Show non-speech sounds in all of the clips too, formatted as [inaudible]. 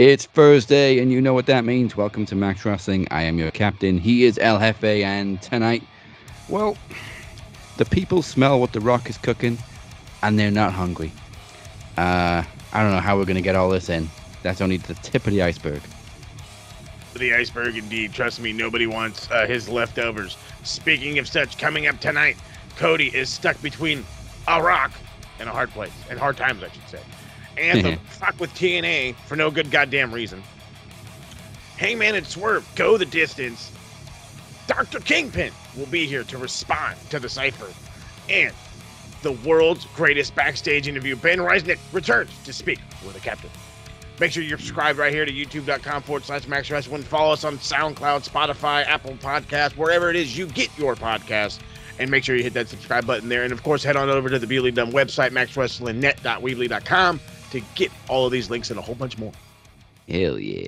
It's Thursday, and you know what that means. Welcome to Max Wrestling. I am your captain. He is El Jefe, and tonight, well, the people smell what The Rock is cooking, and they're not hungry. Uh, I don't know how we're going to get all this in. That's only the tip of the iceberg. The iceberg, indeed. Trust me, nobody wants uh, his leftovers. Speaking of such, coming up tonight, Cody is stuck between a rock and a hard place, and hard times, I should say. Anthem fuck with TNA for no good goddamn reason. Hangman and Swerve go the distance. Dr. Kingpin will be here to respond to the Cypher. And the world's greatest backstage interview, Ben Resnick, returns to speak with the captain. Make sure you're subscribed right here to youtube.com forward slash Max Wrestling. Follow us on SoundCloud, Spotify, Apple Podcast, wherever it is you get your podcast. And make sure you hit that subscribe button there. And of course, head on over to the Bewley Dumb website, maxwrestlingnet.weebly.com to get all of these links and a whole bunch more. Hell yeah.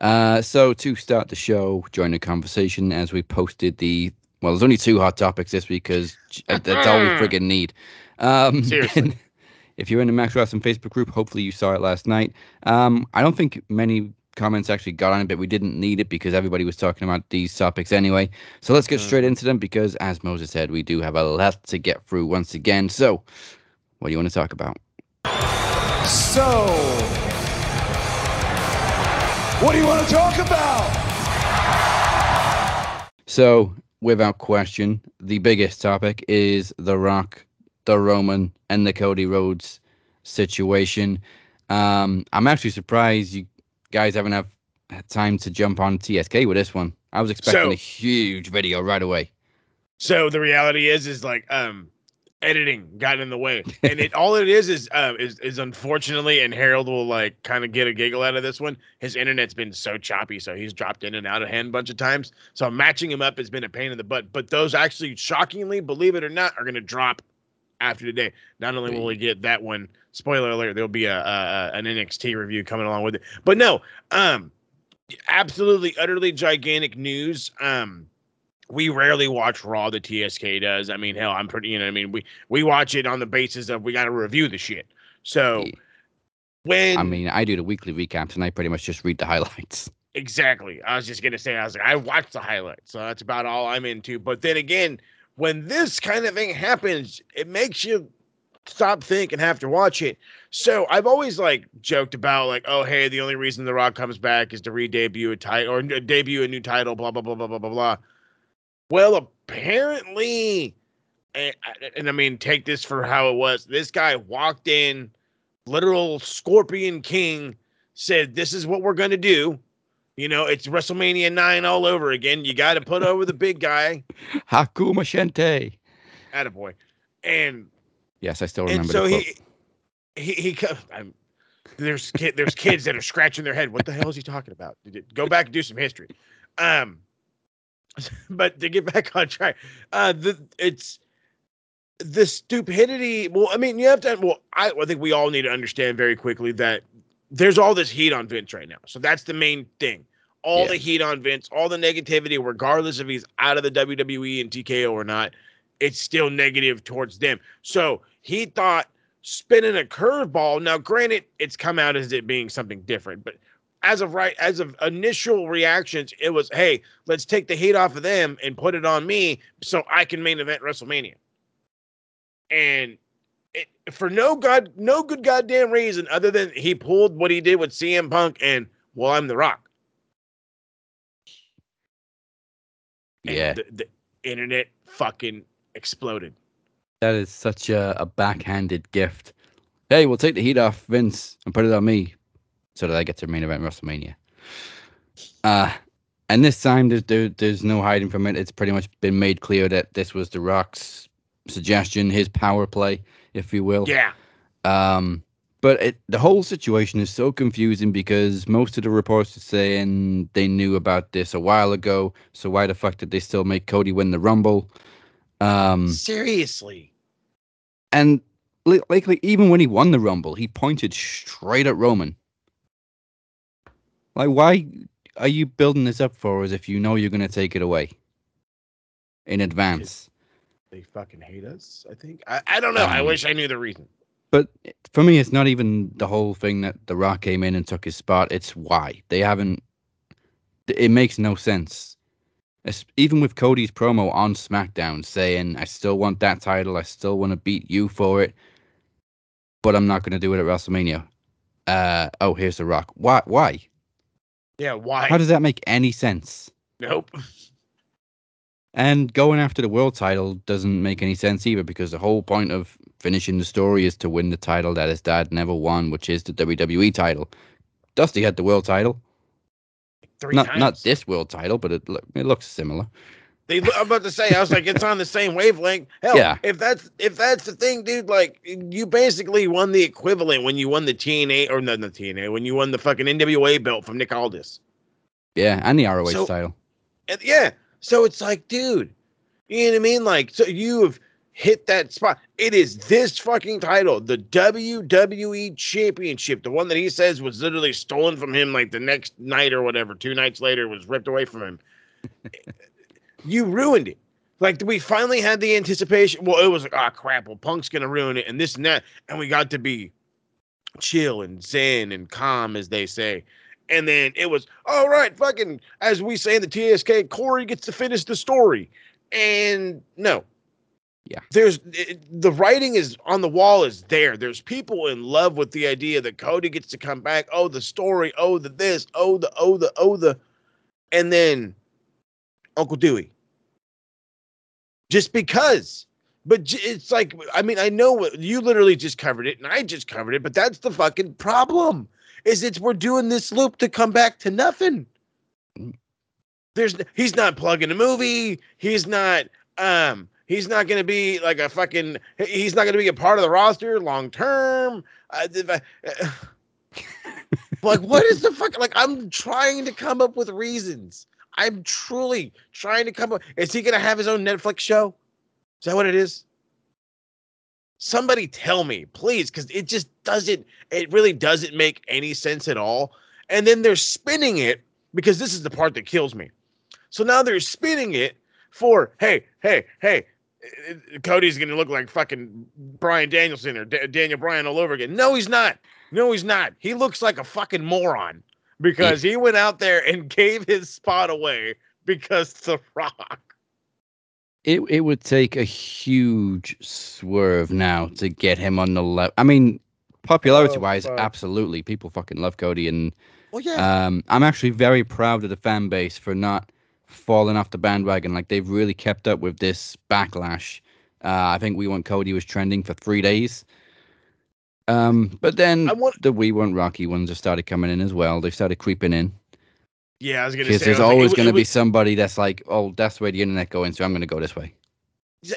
Uh, so to start the show, join the conversation as we posted the well, there's only two hot topics this week because that's all we friggin' need. Um, [laughs] Seriously. if you're in the Max Wrestling Facebook group, hopefully you saw it last night. Um, I don't think many comments actually got on it, but we didn't need it because everybody was talking about these topics anyway. So let's get straight Mm. into them because, as Moses said, we do have a lot to get through once again. So, what do you want to talk about? So, what do you want to talk about? So, without question, the biggest topic is The Rock, the Roman, and the Cody Rhodes situation. Um, I'm actually surprised you guys haven't have had time to jump on TSK with this one. I was expecting So- a huge video right away. So the reality is, is like um, editing got in the way, [laughs] and it all it is is um is is unfortunately, and Harold will like kind of get a giggle out of this one. His internet's been so choppy, so he's dropped in and out of hand a bunch of times. So matching him up has been a pain in the butt. But those actually, shockingly, believe it or not, are going to drop after today. Not only will we get that one, spoiler alert, there'll be a a- an NXT review coming along with it. But no, um, absolutely, utterly gigantic news. Um we rarely watch Raw. The TSK does. I mean, hell, I'm pretty. You know, I mean, we we watch it on the basis of we got to review the shit. So Yeah. when I mean, I do the weekly recaps and I pretty much just read the [laughs] highlights. exactly, I was just gonna say, I was like, I watched the highlights, so that's about all I'm into. But then again, when this kind of thing happens, it makes you stop, think, and have to watch it. So I've always like joked about like, oh hey, the only reason The Rock comes back is to re-debut a title or debut a new title, blah blah blah blah blah blah blah. Well, apparently, and, and I mean, take this for how it was. This guy walked in, literal Scorpion King, said, "This is what we're gonna do." You know, it's WrestleMania nine all over again. You got to put over the big guy, [laughs] Hakuma Shente. attaboy. And Yes, I still remember so he he he I'm, there's kid there's kids that are scratching their head what the hell is he talking about go back and do some history um [laughs] but to get back on track uh the it's the stupidity well i mean you have to well i, I think we all need to understand very quickly that there's all this heat on vince right now so that's the main thing all Yeah. the heat on vince all the negativity regardless if he's out of the wwe and tko or not it's still negative towards them so he thought spinning a curveball. Now, granted, it's come out as it being something different, but as of right, as of initial reactions, it was, hey, let's take the heat off of them and put it on me so I can main event WrestleMania. And it, for no god, no good goddamn reason other than he pulled what he did with CM Punk and well, I'm the Rock. And Yeah, the, the internet fucking exploded. that is such a, a backhanded gift. Hey, we'll take the heat off Vince and put it on me so that I get to main event WrestleMania. Uh, and this time, there's, there, there's no hiding from it. It's pretty much been made clear that this was The Rock's suggestion, his power play, if you will. Yeah. Um, But it, the whole situation is so confusing because most of the reports are saying they knew about this a while ago. So why the fuck did they still make Cody win the Rumble? Um, Seriously. and li- like, like even when he won the Rumble, he pointed straight at Roman. Like, why are you building this up for us if you know you're going to take it away in advance? They fucking hate us, I think. I, I don't know. I Um, wish I knew the reason. But for me, it's not even the whole thing that The Rock came in and took his spot. It's why they haven't. It makes no sense. It's, even with Cody's promo on SmackDown saying, "I still want that title. I still want to beat you for it, but I'm not going to do it at WrestleMania." Uh, oh, here's The Rock. Why? Why? Yeah, why? How does that make any sense? nope. And going after the world title doesn't make any sense either because the whole point of finishing the story is to win the title that his dad never won, which is the WWE title. Dusty had the world title, Three not times. not this world title, but it look it looks similar. They, I'm about to say, I was like, it's on the same wavelength. Hell, Yeah. if that's if that's the thing, dude, like you basically won the equivalent when you won the TNA or not the TNA when you won the fucking NWA belt from Nick Aldis. Yeah, and the ROH So- title. And yeah, so it's like, dude, you know what I mean? Like, so you have hit that spot. It is this fucking title, the WWE Championship, the one that he says was literally stolen from him like the next night or whatever, two nights later was ripped away from him. You ruined it. Like we finally had the anticipation. Well, it was like, oh crap, well, Punk's gonna ruin it, and this and that, and we got to be chill and zen and calm, as they say. And then it was all right, fucking as we say in the TSK, Cody gets to finish the story. And no. Yeah. There's it, the writing is on the wall is there. There's people in love with the idea that Cody gets to come back. Oh, the story. Oh, the this. Oh, the oh, the oh, the. And then Uncle Dewey. Just because. But it's like, I mean, I know what you literally just covered it and I just covered it, but that's the fucking problem is it's we're doing this loop to come back to nothing. There's he's not plugging a movie. He's not um he's not going to be like a fucking he's not going to be a part of the roster long term. Uh, uh, [sighs] like what is the fuck like I'm trying to come up with reasons. I'm truly trying to come up Is he going to have his own Netflix show? Is that what it is? Somebody tell me, please, because it just doesn't, it really doesn't make any sense at all. And then they're spinning it because this is the part that kills me. So now they're spinning it for, hey, hey, hey, uh, Cody's going to look like fucking Bryan Danielson or Da- Daniel Bryan all over again. No, he's not. No, he's not. He looks like a fucking moron because he went out there and [laughs] gave his spot away because The Rock. It it would take a huge swerve now to get him on the level. I mean, popularity wise, fuck. absolutely, people fucking love Cody, and Well, yeah. um, I'm actually very proud of the fan base for not falling off the bandwagon. Like they've really kept up with this backlash. Uh, I think We Want Cody was trending for three days. Um, but then want- the We Want Rocky ones have started coming in as well. They started creeping in yeah, I was going to say. there's I was like, always going to be was- somebody that's like, "Oh, that's the way the internet going, so I'm going to go this way."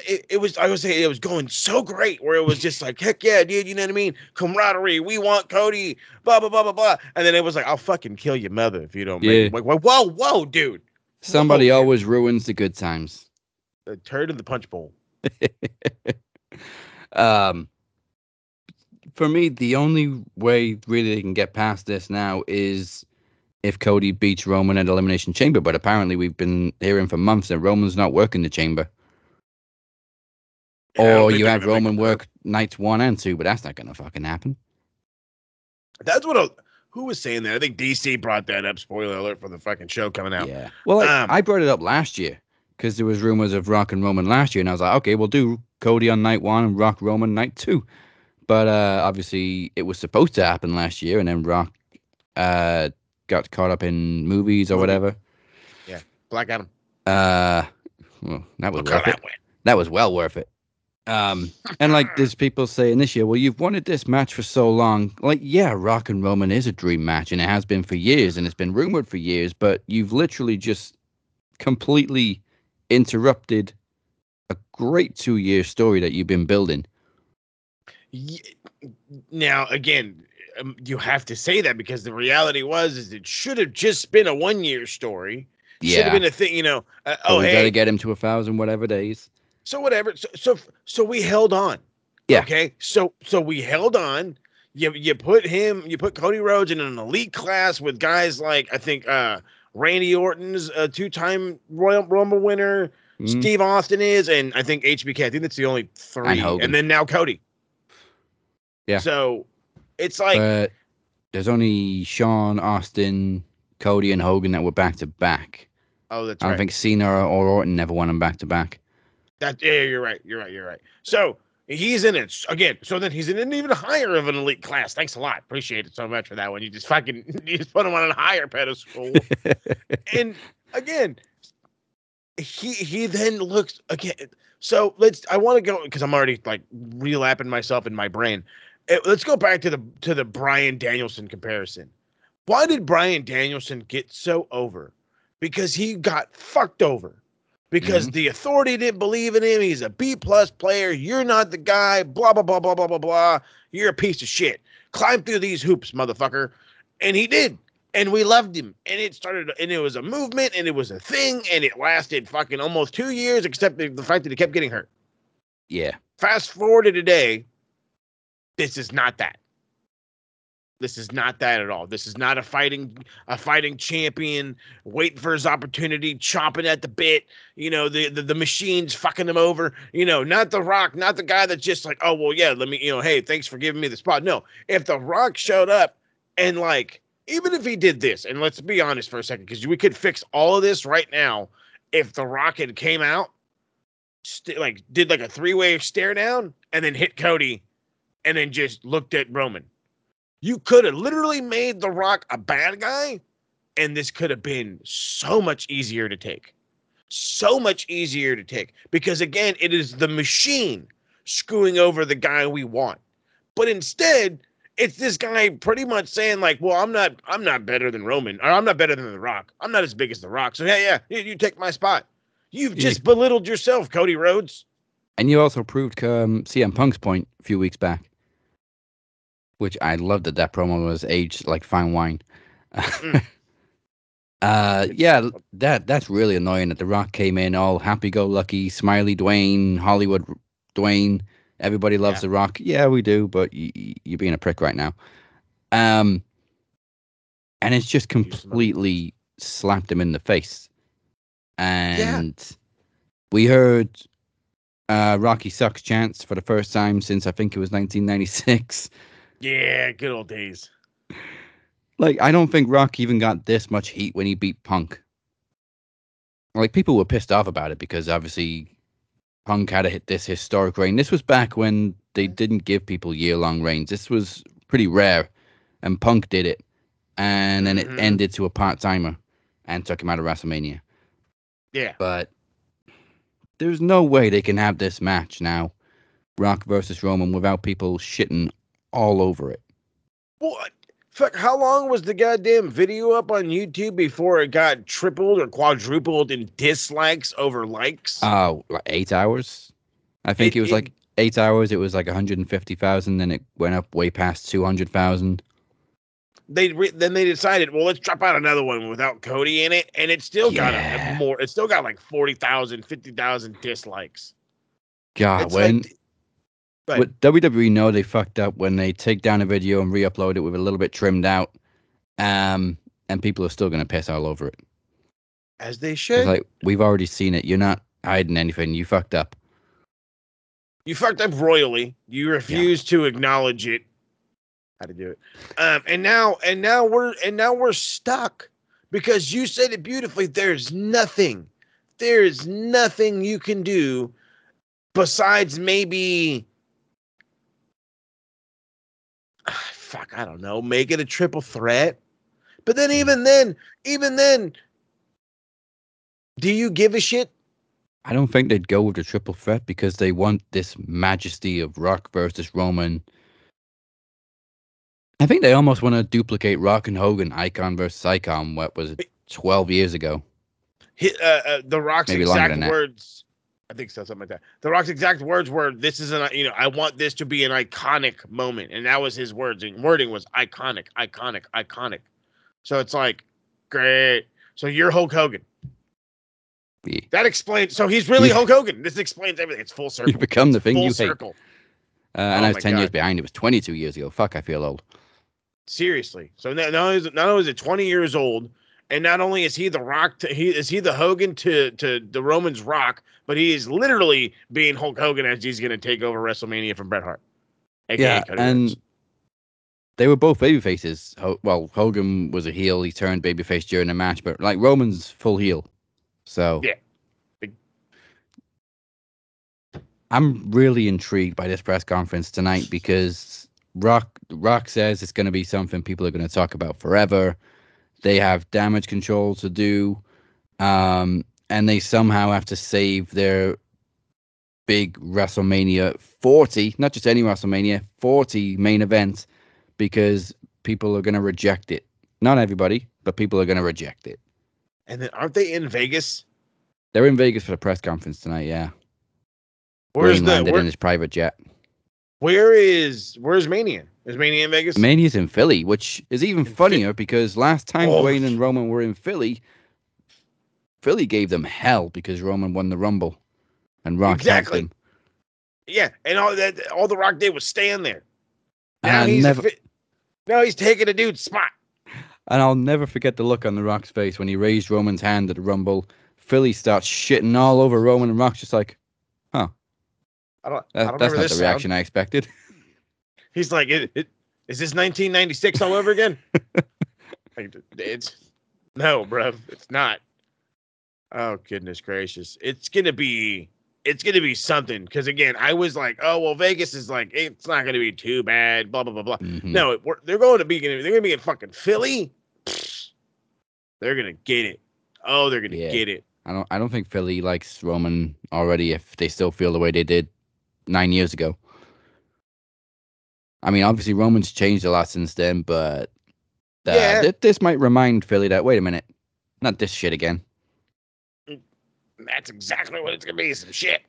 it, it was I was saying it was going so great where it was just like heck yeah dude you know what I mean camaraderie we want Cody blah blah blah blah blah and then it was like I'll fucking kill your mother if you don't Yeah. make like whoa whoa dude Somebody Whoa. always ruins the good times. a turd in the punch bowl [laughs] um, for me, the only way really they can get past this now is if Cody beats Roman at Elimination Chamber. But apparently, we've been hearing for months that Roman's not working the Chamber. Yeah, or you have Roman work nights one and two, but that's not going to fucking happen. that's what a, who was saying that I think DC brought that up spoiler alert for the fucking show coming out Yeah. Well, Um, I brought it up last year because there was rumors of Rock and Roman last year, and I was like, okay, we'll do Cody on night one and Rock Roman night two. But uh, obviously, it was supposed to happen last year, and then Rock uh, got caught up in movies or Movie. whatever. Yeah, Black Adam Uh, well, that was look worth it. that That was well worth it. Um, and like there's [laughs] people saying this year, well, you've wanted this match for so long. Like, yeah, Rock and Roman is a dream match, and it has been for years, and it's been rumored for years. But you've literally just completely interrupted a great two-year story that you've been building. Now again um, you have to say that because the reality was is it should have just been a one year story. Yeah, should have been a thing, you know. Uh, oh, we hey, gotta get him to a thousand whatever days. so whatever. So, so so we held on. Yeah. Okay. So so we held on. You you put him. You put Cody Rhodes in an elite class with guys like I think uh Randy Orton's a two time Royal Rumble winner. Mm. Steve Austin is, and I think HBK. I think that's the only three. And then now Cody. Yeah. So it's like but there's only Shawn, Austin, Cody, and Hogan that were back to back. oh, that's I don't think Cena or, or Orton never won them back to back. That yeah, you're right. You're right. You're right. So he's in it again. So then he's in an even higher of an elite class. Thanks a lot. Appreciate it so much for that one. You just fucking [laughs] you just put him on a higher pedestal. [laughs] and again, he he then looks again. So let's. I want to go because I'm already like relapping myself in my brain. Eh, let's go back to the to the Bryan Danielson comparison. Why did Bryan Danielson get so over? Because he got fucked over. Because the authority didn't believe in him. He's a B plus player. You're not the guy. Blah blah blah blah blah blah blah. You're a piece of shit. Climb through these hoops, motherfucker. And he did and we loved him and it started and it was a movement and it was a thing and it lasted fucking almost two years except the, the fact that he kept getting hurt yeah. fast forward to today this is not that. This is not that at all. This is not a fighting a fighting champion waiting for his opportunity chomping at the bit you know the, the the machine's fucking him over you know not the rock not the guy that's just like oh well yeah let me you know hey thanks for giving me the spot. No if the rock showed up and like even if he did this and let's be honest for a second because we could fix all of this right now if the rock had came out st- like did like a three-way stare down and then hit cody and then just looked at roman. You could have literally made the rock a bad guy and this could have been so much easier to take. So much easier to take. Because again it is the machine screwing over the guy we want. But instead it's this guy pretty much saying like well i'm not i'm not better than roman or i'm not better than the rock. I'm not as big as the rock. So yeah yeah you, you take my spot. You've Yeah. just belittled yourself cody rhodes. And you also proved um, CM Punk's point a few weeks back, which I loved that that promo was aged like fine wine. Mm. [laughs] uh, yeah, that that's really annoying that The Rock came in all happy-go-lucky, smiley Dwayne, Hollywood Dwayne. Everybody loves Yeah. The Rock. Yeah, we do, but y- y- you're being a prick right now. Um, and it's just Use some other- completely slapped him in the face. And we heard uh, Rocky Sucks chants for the first time since I think it was 1996. Yeah good old days Like, I don't think Rock even got this much heat when he beat Punk. Like, people were pissed off about it because obviously Punk had to hit this historic reign. This was back when they didn't give people year long reigns. This was pretty rare, and Punk did it. And then it Mhm. ended to a part timer and took him out of WrestleMania. yeah But there's no way they can have this match now, Rock versus Roman, without people shitting all over it. What? Fuck, how long was the goddamn video up on YouTube before it got tripled or quadrupled in dislikes over likes? Oh, like eight hours? I think it, was like eight hours. It was like 150,000, then it went up way past 200,000. they re- then they decided, well, let's drop out another one without Cody in it, and it still got a, a more. It still got like 40,000, 50,000 dislikes. God, It's when like, but WWE know they fucked up when they take down a video and re-upload it with a little bit trimmed out, um, and people are still gonna piss all over it. as they It's should. like we've already seen it. You're not hiding anything. You fucked up. you fucked up royally. You refuse to acknowledge it. How to do it. Um, and now and now we're and now we're stuck because you said it beautifully. There's nothing. There is nothing you can do besides maybe [sighs] fuck, I don't know, make it a triple threat. But then even then, even then, do you give a shit? I don't think they'd go with the triple threat because they want this majesty of Rock versus Roman. I think they almost want to duplicate Rock and Hogan, Icon versus Icon. What was it, twelve years ago? Uh, uh, the Rock's Maybe exact words. I think so, something like that. The Rock's exact words were, "This is an, you know, I want this to be an iconic moment," and that was his words. And wording was iconic, iconic, iconic. So it's like, great. So you're Hulk Hogan. Yeah. That explains. So he's really Yeah. Hulk Hogan. This explains everything. It's full circle. You become the thing full you hate. circle. Uh, and Oh I was my 10 years behind. It was 22 years ago. Fuck, I feel old. Seriously. So now, now, is not only is it 20 years old, and not only is he the Rock, to, he is he the Hogan to to the Romans Rock, but he is literally being Hulk Hogan as he's going to take over WrestleMania from Bret Hart. AKA Yeah, and they were both baby faces. Well, Hogan was a heel. He turned babyface during the match, but like Roman's full heel. So Yeah. I'm really intrigued by this press conference tonight because Rock Rock says it's going to be something people are going to talk about forever. They have damage control to do, um, and they somehow have to save their big WrestleMania 40, not just any WrestleMania 40 main event, because people are going to reject it. Not everybody, but people are going to reject it. and then aren't they in Vegas? They're in Vegas for the press conference tonight. Yeah, Where's Green the landed where, in his private jet. where is where's Mania? Is Mania in Vegas? Mania's in Philly, which is even In funnier because last time Oh. Dwayne and Roman were in Philly, Philly gave them hell because Roman won the Rumble, and Rock Exactly. him. yeah, and all that all the Rock did was stand there. And Now I he's never, fi- now he's taking a dude's spot. and I'll never forget the look on the Rock's face when he raised Roman's hand at the Rumble. Philly starts shitting all over Roman, and Rock's just like, "Huh." I don't. that, I don't "That's not the sound. reaction I expected." [laughs] He's like, it, it, is this 1996 all over again? [laughs] like, it's no, bro, it's not. Oh goodness gracious, it's gonna be, it's gonna be something. Because again, I was like, oh well, Vegas is like, it's not gonna be too bad. Blah blah blah blah. Mhm. No, it, they're going to be, they're gonna be in fucking Philly. They're gonna get it. Oh, they're gonna Yeah. get it. I don't. I don't think Philly likes Roman already. If they still feel the way they did nine years ago. I mean, obviously Roman's changed a lot since then, but uh, Yeah. thi- this might remind Philly that wait a minute, not this shit again. That's exactly what it's gonna be. Some shit.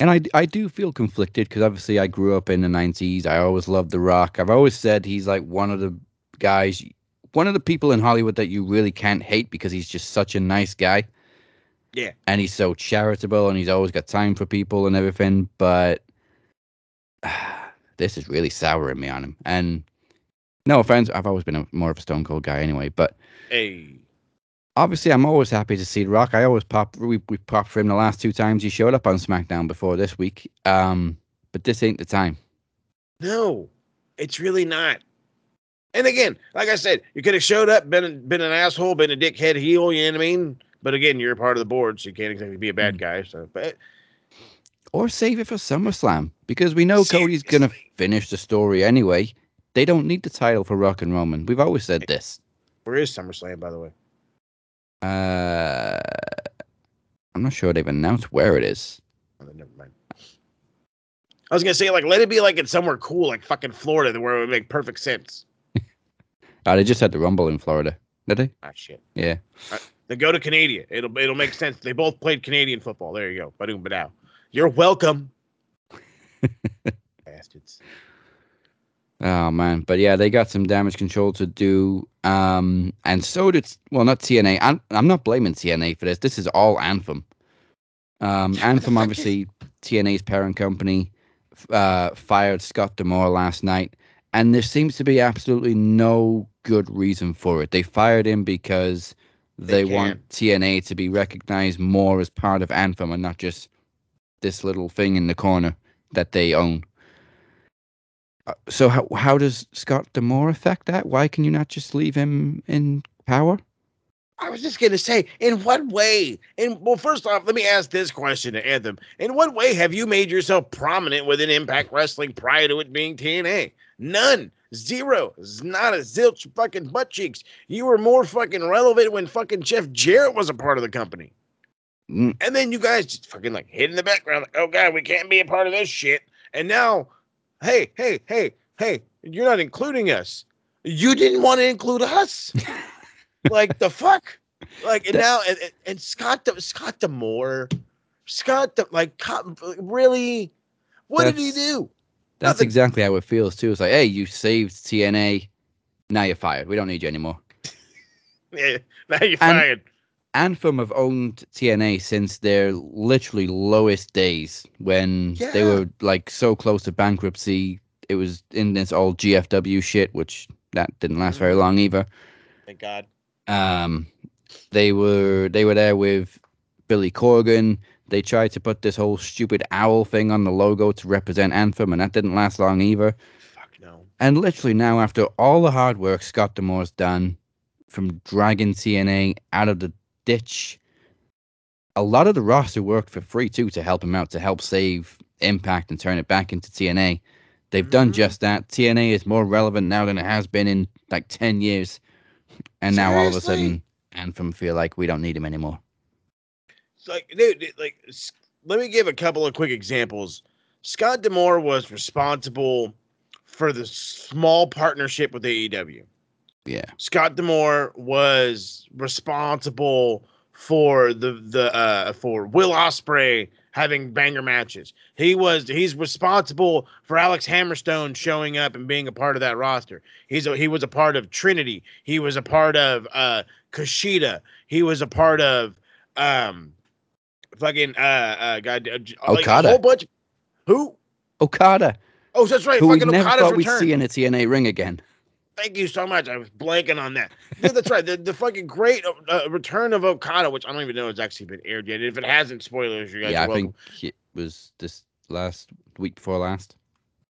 And I, I do feel conflicted because obviously I grew up in the 90s. I always loved The Rock. I've always said he's like one of the guys, one of the people in Hollywood that you really can't hate because he's just such a nice guy. Yeah. And he's so charitable and he's always got time for people and everything. But [sighs] this is really souring me on him. And no offense, I've always been a, more of a Stone Cold guy anyway. But Hey. obviously I'm always happy to see The Rock. I always pop we we popped for him the last two times he showed up on SmackDown before this week. Um, but this ain't the time. No, it's really not. And again, like I said, you could have showed up, been been an asshole, been a dickhead heel. You know what I mean? But again, you're a part of the board, so you can't exactly be a bad Mm. guy. So, but Or save it for SummerSlam because we know Cody's gonna finish the story anyway. They don't need the title for Rock and Roman. We've always said this. where is SummerSlam, by the way? Uh, I'm not sure they've announced where it is. Oh, never mind. I was gonna say, like, let it be like it's somewhere cool, like fucking Florida, where it would make perfect sense. Oh, [laughs] they just had the Rumble in Florida, did they? Ah, shit. Yeah. Then go to Canada. It'll it'll make sense. They both played Canadian football. There you go. Ba-doom, ba-dow. You're welcome. [laughs] Bastards. Oh man, but yeah, they got some damage control to do. Um, and so did well, not TNA. I'm I'm not blaming TNA for this. This is all Anthem. Um, [laughs] Anthem, obviously, TNA's parent company, uh, fired Scott D'Amore last night, and there seems to be absolutely no good reason for it. They fired him because they, They want TNA to be recognized more as part of Anthem and not just this little thing in the corner that they own. Uh, So how how does Scott D'Amore affect that? Why can you not just leave him in power? I was just gonna say, in what way? And well, first off, let me ask this question to Anthem: In what way have you made yourself prominent within Impact Wrestling prior to it being TNA? None, zero, not a zilch, fucking butt cheeks. You were more fucking relevant when fucking Jeff Jarrett was a part of the company, Mm, and then you guys just fucking like hid in the background, like, oh god, we can't be a part of this shit. And now, hey, hey, hey, hey, you're not including us. You didn't want to include us [laughs] like the fuck like and now and, and- scott De, scott D'Amore Scott, the, like, really? What did he do? That's Nothing. exactly how it feels too. It's like, hey, you saved TNA. Now you're fired. We don't need you anymore. [laughs] Yeah, now you're And- fired. Anthem have owned TNA since their literally lowest days when they were like so close to bankruptcy. It was in this old GFW shit, which that didn't last very Mhm. long either. Thank God. Um, they were they were there with Billy Corgan. They tried to put this whole stupid owl thing on the logo to represent Anthem, and that didn't last long either. Fuck no. And literally now, after all the hard work Scott D'Amore's done from dragging TNA out of the ditch, a lot of the roster worked for free too to help him out, to help save Impact and turn it back into TNA. They've done Mhm. just that. TNA is more relevant now than it has been in like 10 years. And now all of a Seriously? sudden, Anthem feel like we don't need him anymore. Like, dude, like, let me give a couple of quick examples. Scott D'Amore was responsible for the small partnership with AEW. Yeah. Scott D'Amore was responsible for the the uh for Will Ospreay having banger matches. He was he's responsible for Alex Hammerstone showing up and being a part of that roster. He's a, he was a part of Trinity. He was a part of uh Kushida. He was a part of um fucking uh uh god uh, like Okada. a whole bunch who Okada, Oh, that's right. who we fucking never Okada's thought we'd return. see in a TNA ring again. Thank you so much. I was blanking on that. Yeah, that's right. The, the fucking great uh, return of Okada, which I don't even know has actually been aired yet. If it hasn't, spoilers, you guys Yeah, I welcome. think it was this last week before last.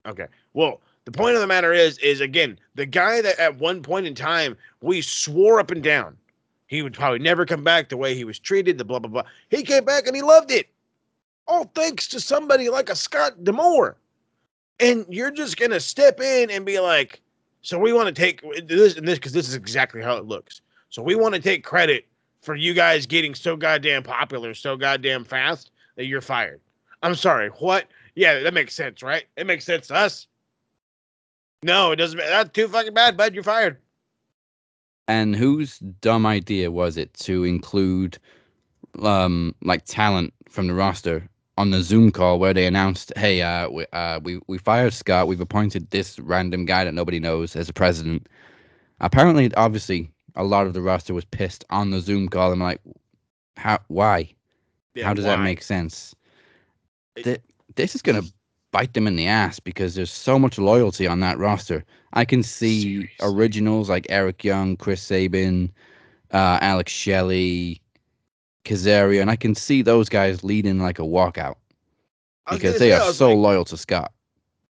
Okay. Well, the point of the matter is, is again, the guy that at one point in time we swore up and down he would probably never come back the way he was treated, the blah blah blah. He came back and he loved it. All thanks to somebody like a Scott D'Amore. And you're just gonna step in and be like, so we want to take this and this because this is exactly how it looks. So we want to take credit for you guys getting so goddamn popular so goddamn fast that you're fired. I'm sorry, what? Yeah, that makes sense, right? It makes sense to us. No, it doesn't. That's too fucking bad, bud. You're fired. And whose dumb idea was it to include um like talent from the roster on the Zoom call where they announced, "Hey, uh, we uh, we we fired Scott. We've appointed this random guy that nobody knows as a president." Apparently, obviously, a lot of the roster was pissed on the Zoom call. I'm like, how? Why? Yeah, how does that make sense? Th- this is gonna bite them in the ass because there's so much loyalty on that roster. I can see Seriously. originals like Eric Young, Chris Sabin, uh, Alex Shelley, Kazarian, and I can see those guys leading like a walkout because they say, are so like, loyal to Scott.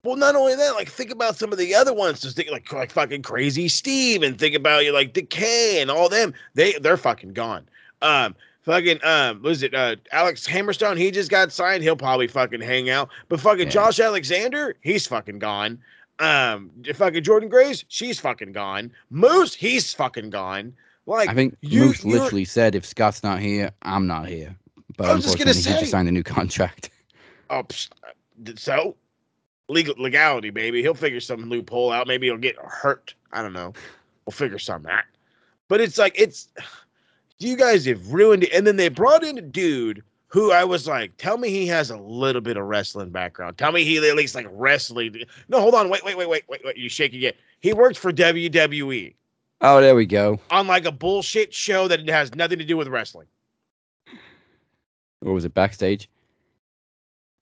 Well, not only that, like think about some of the other ones. Just think like like fucking Crazy Steve, and think about you like Decay and all them. They they're fucking gone. Um, fucking um, what is it? Uh, Alex Hammerstone. He just got signed. He'll probably fucking hang out. But fucking Yeah. Josh Alexander, he's fucking gone. Um, fucking Jordynne Grace, she's fucking gone. Moose, he's fucking gone. Like I think you- Moose literally said, "If Scott's not here, I'm not here." But I was just gonna unfortunately, he just signed a new [laughs] contract. Oh, uh, so legal legality, baby. He'll figure some loophole out. Maybe he'll get hurt. I don't know. We'll figure something out. But it's like it's you guys have ruined it. And then they brought in a dude who I was like, tell me he has a little bit of wrestling background. Tell me he at least like wrestling. No, hold on. Wait, wait, wait, wait, wait, wait. You shaking it. He worked for WWE Oh, there we go. on like a bullshit show that has nothing to do with wrestling. What was it backstage?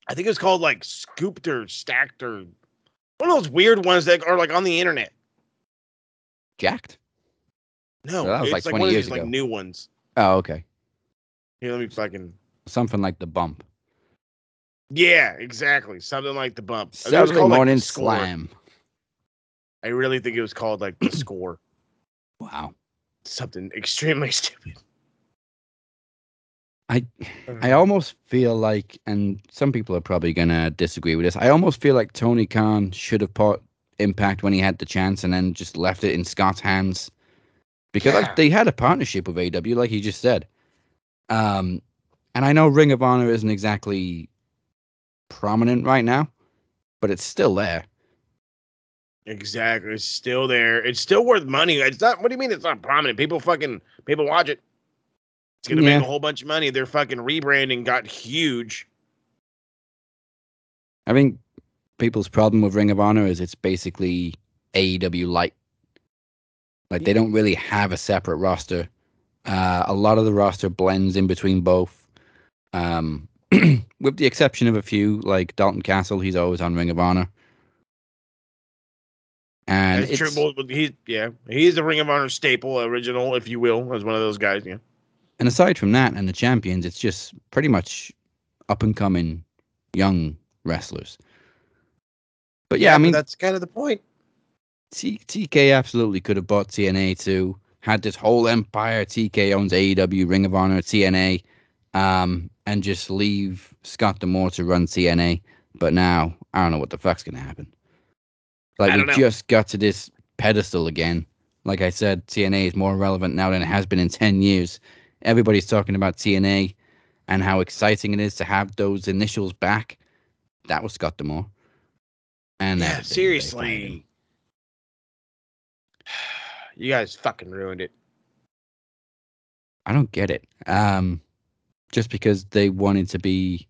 I think it was called like Scooped or Stacked or one of those weird ones that are like on the internet. Jacked. No, that was it's like like, 20 one of years these like ago. new ones. Oh, okay. Here, let me fucking. Something like the bump. Yeah, exactly. Something like the bump. That was Saturday called, like, morning The slam. I really think it was called like the score. Wow. Something extremely [laughs] stupid. I I almost feel like, and some people are probably gonna disagree with this. I almost feel like Tony Khan should have put Impact when he had the chance, and then just left it in Scott's hands, because Yeah. like they had a partnership with AEW, like he just said. Um, and I know Ring of Honor isn't exactly prominent right now, but it's still there. Exactly. It's still there. It's still worth money. It's not. What do you mean? It's not prominent. People fucking people watch it. It's gonna Yeah. make a whole bunch of money. Their fucking rebranding got huge. I think people's problem with Ring of Honor is it's basically AEW light. Like they don't really have a separate roster. Uh, a lot of the roster blends in between both. Um, [clears throat] with the exception of a few, like Dalton Castle, he's always on Ring of Honor. And it's, He's yeah, he's a Ring of Honor staple, original, if you will, as one of those guys. Yeah. and aside from that and the champions, it's just pretty much up and coming young wrestlers. But yeah, I mean, that's kind of the point. T- TK absolutely could have bought TNA too. Had this whole empire. TK owns AEW, Ring of Honor, TNA, um, and just leave Scott D'Amore to run TNA. But now I don't know what the fuck's gonna happen. Like we know. just got to this pedestal again. Like I said, TNA is more relevant now than it has been in ten years. Everybody's talking about TNA and how exciting it is to have those initials back. That was Scott D'Amore. And Yeah, that- they- they fired him. seriously. [sighs] You guys fucking ruined it. I don't get it. Um, just because they wanted to be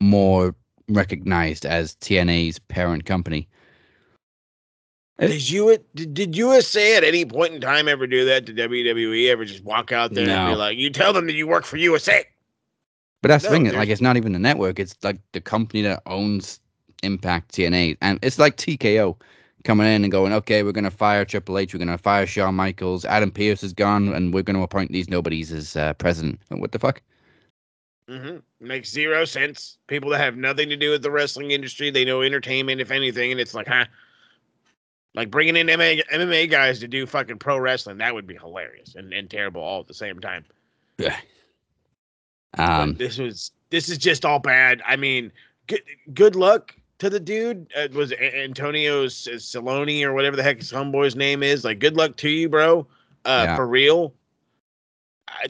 more recognized as TNA's parent company. It- Did you did, did USA at any point in time ever do that to WWE? Ever just walk out there and be like, "You tell them that you work for USA." But that's the thing. Like, it's not even the network. It's like the company that owns Impact TNA, and it's like TKO coming in and going, "Okay, we're gonna fire Triple H. We're gonna fire Shawn Michaels. Adam Pearce is gone, and we're gonna appoint these nobodies as uh, president." What the fuck? Hmm Makes zero sense. People that have nothing to do with the wrestling industry, they know entertainment, if anything, and it's like, huh? Like bringing in MMA, MMA guys to do fucking pro wrestling, that would be hilarious and, and terrible all at the same time. Yeah. But Um, this was this is just all bad. I mean, good good luck to the dude. Uh, was it Antonio S- Saloni or whatever the heck his homeboy's name is? Like, good luck to you, bro. Uh, Yeah. for real. I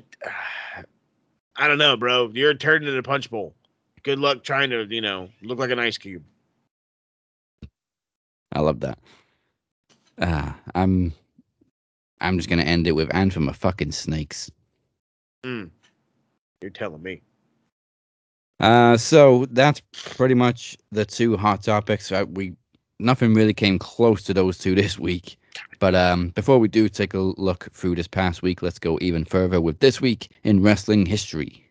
I don't know, bro. You're a turd in a punch bowl. Good luck trying to, you know, look like an ice cube. I love that. Uh, I'm I'm just gonna end it with Anthem of fucking snakes. Mm. You're telling me. Uh, so that's pretty much the two hot topics. Uh, we nothing really came close to those two [laughs] this week. But um, before we do take a look through this past week, let's go even further with this week in wrestling history.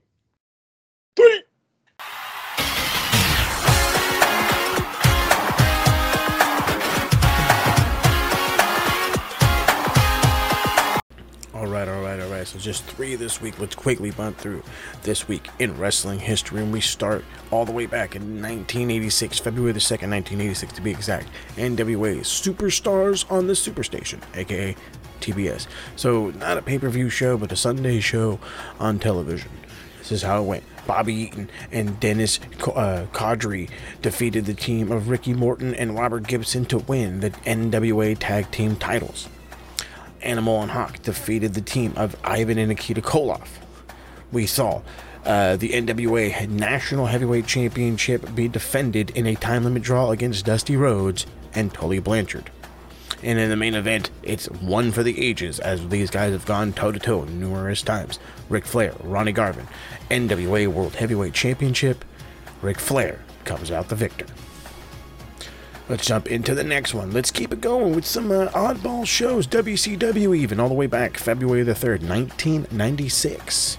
Right. So just three this week. Let's quickly run through this week in wrestling history, and we start all the way back in 1986, February the second, 1986 to be exact. NWA Superstars on the Superstation, aka TBS. So not a pay-per-view show, but a Sunday show on television. This is how it went. Bobby Eaton and Dennis uh, Condrey defeated the team of Ricky Morton and Robert Gibson to win the NWA Tag Team titles. Animal and Hawk defeated the team of Ivan and Nikita Koloff. We saw uh, the NWA National Heavyweight Championship be defended in a time limit draw against Dusty Rhodes and Tully Blanchard. And in the main event, it's one for the ages as these guys have gone toe to toe numerous times. Ric Flair, Ronnie Garvin, NWA World Heavyweight Championship. Ric Flair comes out the victor. Let's jump into the next one. Let's keep it going with some uh, oddball shows. WCW, even all the way back February the 3rd, 1996.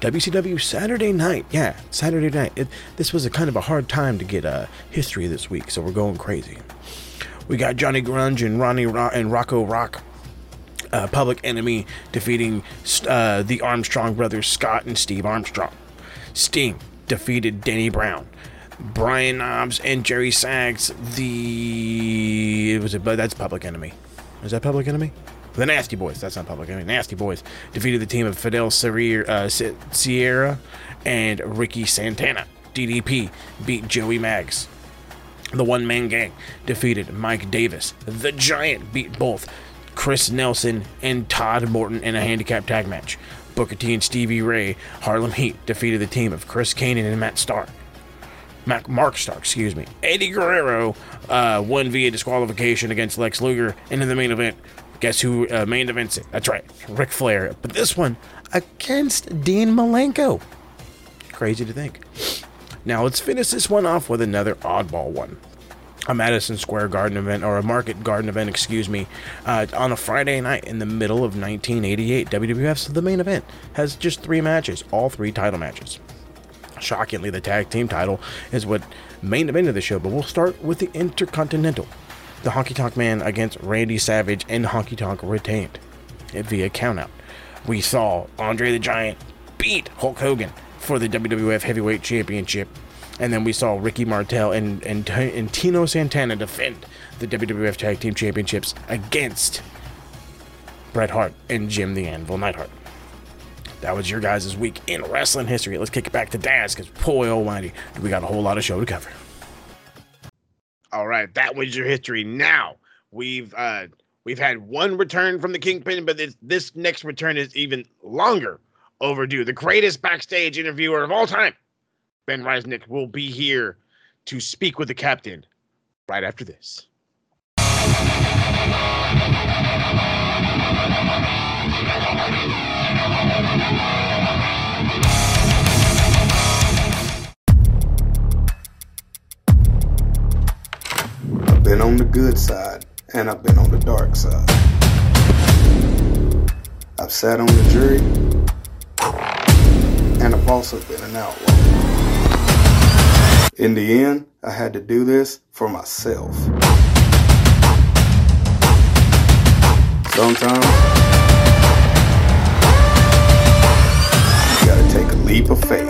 WCW Saturday night. Yeah, Saturday night. It, this was a kind of a hard time to get uh, history this week, so we're going crazy. We got Johnny Grunge and Ronnie Ro- and Rocco Rock. Uh, Public Enemy defeating uh, the Armstrong brothers, Scott and Steve Armstrong. Sting defeated Danny Brown. Brian Knobbs and Jerry Sags. The was it? That's Public Enemy. Is that Public Enemy? The Nasty Boys. That's not Public Enemy. Nasty Boys defeated the team of Fidel Sierra, uh, Si- Sierra and Ricky Santana. DDP beat Joey Mags. The One Man Gang defeated Mike Davis. The Giant beat both Chris Nelson and Todd Morton in a handicap tag match. Booker T and Stevie Ray, Harlem Heat defeated the team of Chris Kanyon and Matt Starr. Mac, Mark Starr, excuse me. Eddie Guerrero uh, won via disqualification against Lex Luger, and in the main event, Guess who uh, main events it? That's right, Ric Flair. But this one against Dean Malenko. Crazy to think. Now let's finish this one off with another oddball one. A Madison Square Garden event, or a Market Garden event, excuse me, uh, on a Friday night in the middle of 1988. WWF's The Main Event has just three matches, all three title matches. Shockingly, the tag team title is what main event of the show, but we'll start with the Intercontinental. The Honky Tonk Man against Randy Savage, and Honky Tonk retained it via countout. We saw Andre the Giant beat Hulk Hogan for the WWF Heavyweight Championship, and then we saw Ricky Martel and, and, and Tito Santana defend the WWF Tag Team Championships against Bret Hart and Jim the Anvil Neidhart. That was your guys' week in wrestling history. Let's kick it back to Daz because, boy almighty, we got a whole lot of show to cover. All right, that was your history. Now we've uh we've had one return from the Kingpin, but this this next return is even longer overdue. The greatest backstage interviewer of all time, Ben Resnick, will be here to speak with the captain right after this. I've been on the good side and I've been on the dark side. I've sat on the jury and I've also been an outlaw. In the end, I had to do this for myself. Sometimes, you gotta take a leap of faith.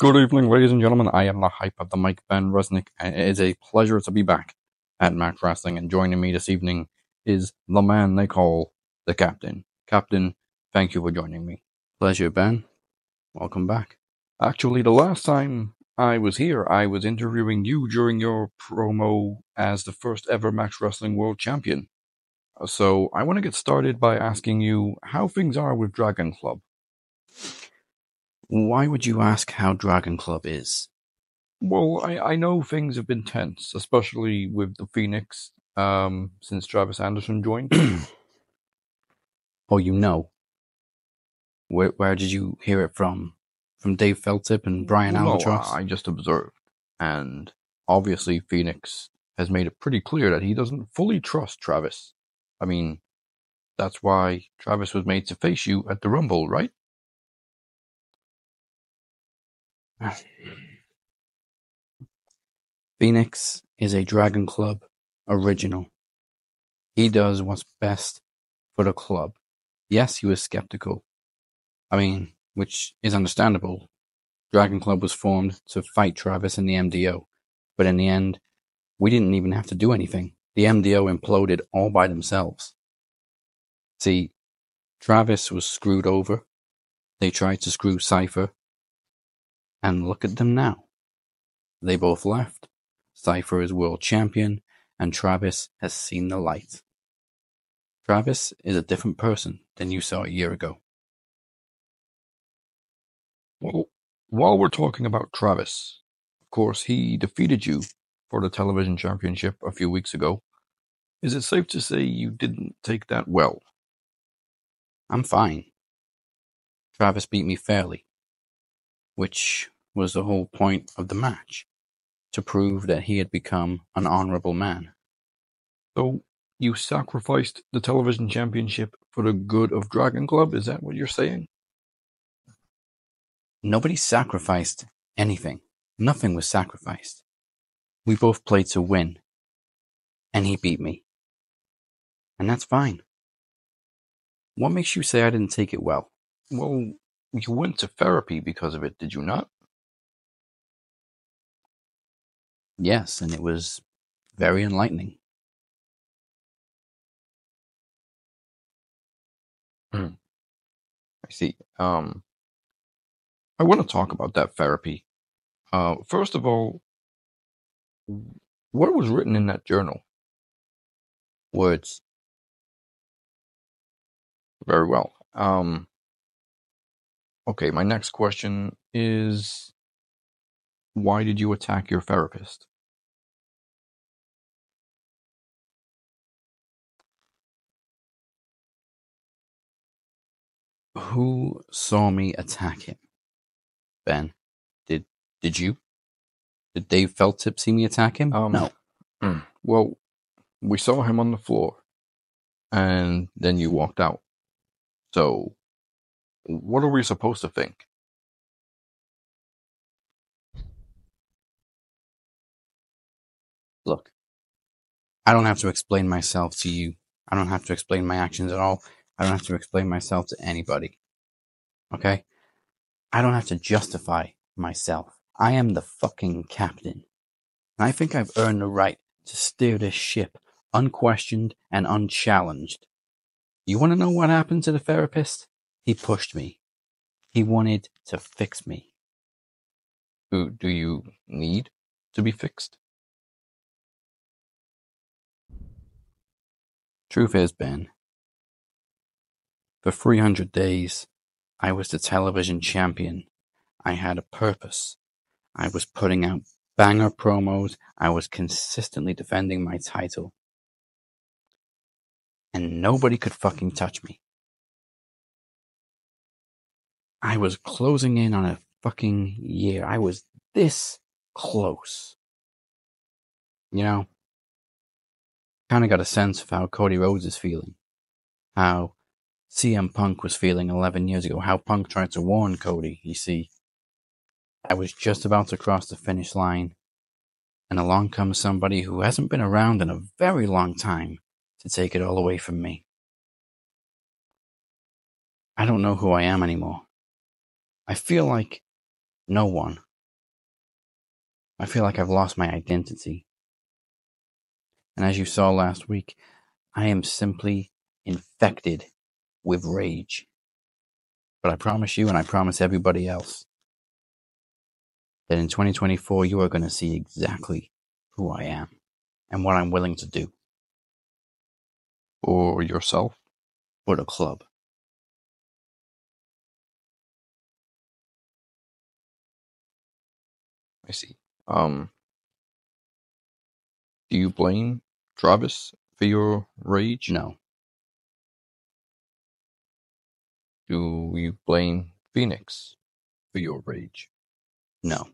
Good evening, ladies and gentlemen. I am the hype of the Mike Ben Resnick, and it is a pleasure to be back at Max Wrestling. And joining me this evening is the man they call the Captain. Captain, thank you for joining me. Pleasure, Ben. Welcome back. Actually, the last time I was here, I was interviewing you during your promo as the first ever Max Wrestling World Champion. So I want to get started by asking you how things are with Dragon Club. Why would you ask how Dragon Club is? Well, I, I know things have been tense, especially with the Phoenix um, since Travis Anderson joined. [clears throat] oh, you know. Where where did you hear it from? From Dave Feltip and Brian No, Albatross? I just observed. And obviously, Phoenix has made it pretty clear that he doesn't fully trust Travis. I mean, that's why Travis was made to face you at the Rumble, right? [sighs] Phoenix is a Dragon Club original. He does what's best for the club. Yes, he was skeptical. I mean, which is understandable. Dragon Club was formed to fight Travis and the MDO, but in the end, we didn't even have to do anything. The MDO imploded all by themselves. See, Travis was screwed over. They tried to screw Cypher. And look at them now. They both left. Cypher is world champion, and Travis has seen the light. Travis is a different person than you saw a year ago. Well, while we're talking about Travis, of course, he defeated you for the television championship a few weeks ago. Is it safe to say you didn't take that well? I'm fine. Travis beat me fairly, which was the whole point of the match to prove that he had become an honorable man. So, you sacrificed the television championship for the good of Dragon Club? Is that what you're saying? Nobody sacrificed anything. Nothing was sacrificed. We both played to win, and he beat me. And that's fine. What makes you say I didn't take it well? Well, you went to therapy because of it, did you not? Yes, and it was very enlightening. I see. Um, I want to talk about that therapy. Uh, first of all, what was written in that journal? Words. Very well. Um, okay, my next question is why did you attack your therapist? Who saw me attack him? Ben. Did did you? Did Dave Feltip see me attack him? Um, no. Mm. Well, we saw him on the floor, and then you walked out. So, what are we supposed to think? Look, I don't have to explain myself to you. I don't have to explain my actions at all. I don't have to explain myself to anybody. Okay? I don't have to justify myself. I am the fucking captain. And I think I've earned the right to steer this ship unquestioned and unchallenged. You want to know what happened to the therapist? He pushed me. He wanted to fix me. Do, do you need to be fixed? Truth is, Ben, for 300 days, I was the television champion. I had a purpose. I was putting out banger promos. I was consistently defending my title. And nobody could fucking touch me. I was closing in on a fucking year. I was this close. You know, kind of got a sense of how Cody Rhodes is feeling. How CM Punk was feeling 11 years ago. How Punk tried to warn Cody. You see, I was just about to cross the finish line, and along comes somebody who hasn't been around in a very long time to take it all away from me. I don't know who I am anymore. I feel like no one. I feel like I've lost my identity. And as you saw last week, I am simply infected with rage. But I promise you, and I promise everybody else, that in 2024 you are going to see exactly who I am and what I'm willing to do For yourself? Or the club. I see. Um, do you blame Travis for your rage? No, Do you blame Phoenix for your rage? no.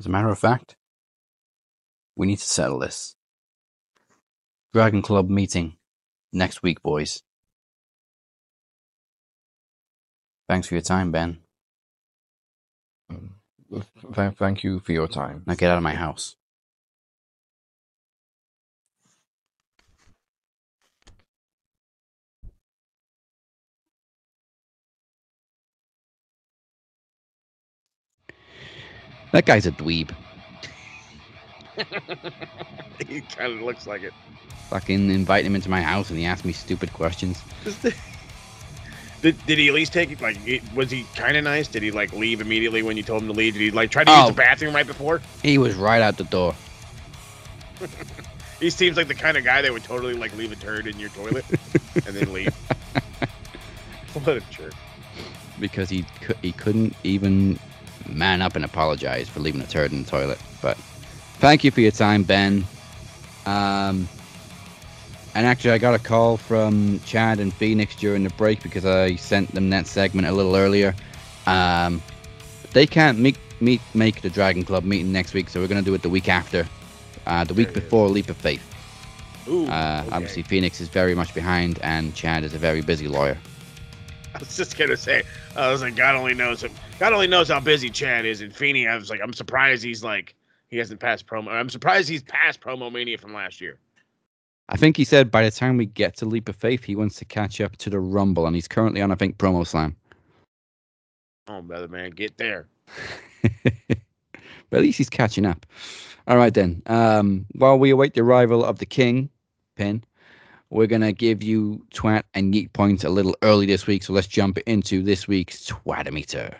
As a matter of fact, we need to settle this. Dragon Club meeting next week, boys. Thanks for your time, Ben. Um, th- thank you for your time. Now get out of my house. That guy's a dweeb. [laughs] he kind of looks like it. Fucking invite him into my house and he asked me stupid questions. [laughs] Did, did he at least take it? Like, was he kind of nice? Did he like leave immediately when you told him to leave? Did he like try to use Oh. the bathroom right before? He was right out the door. [laughs] He seems like the kind of guy that would totally like leave a turd in your toilet and then leave. [laughs] [laughs] what a jerk! because he he couldn't even man up and apologize for leaving a turd in the toilet. But thank you for your time, Ben. Um, and actually, I got a call from Chad and Phoenix during the break because I sent them that segment a little earlier. Um, they can't make meet make the Dragon Club meeting next week, so we're gonna do it the week after, uh, the week There before Leap of Faith. Ooh, Uh, okay. Obviously, Phoenix is very much behind, and Chad is a very busy lawyer. I was just gonna say, I was like, God only knows him. God only knows how busy Chad is. And Feeney, I was like, I'm surprised he's like he hasn't passed promo. I'm surprised he's past promo mania from last year. I think he said by the time we get to Leap of Faith, he wants to catch up to the Rumble, and he's currently on, I think, Promo Slam. Oh, brother, man, get there. [laughs] but at least he's catching up. All right, then. Um, while we await the arrival of the King, Pin, we're going to give you twat and yeet points a little early this week. So let's jump into this week's Twatometer.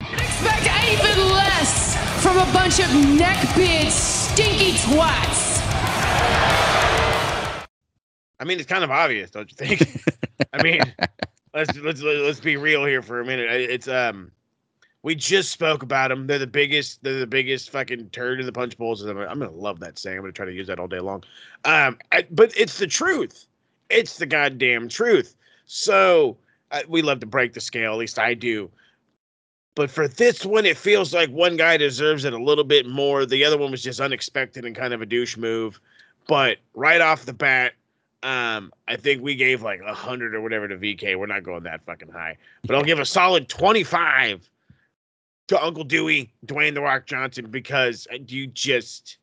Expect even less from a bunch of neckbeard stinky twats. I mean, it's kind of obvious, don't you think? [laughs] I mean, let's let's let's be real here for a minute. It's um, we just spoke about them. They're the biggest. They're the biggest fucking turd in the punch bowls. I'm, gonna love that saying. I'm gonna try to use that all day long. Um, I, but it's the truth. It's the goddamn truth. So uh, we love to break the scale. At least I do. But for this one, it feels like one guy deserves it a little bit more. The other one was just unexpected and kind of a douche move. But right off the bat, um, I think we gave like a hundred or whatever to VK. We're not going that fucking high, but I'll give a solid twenty-five to Uncle Dewey, Dwayne the Rock Johnson, because you just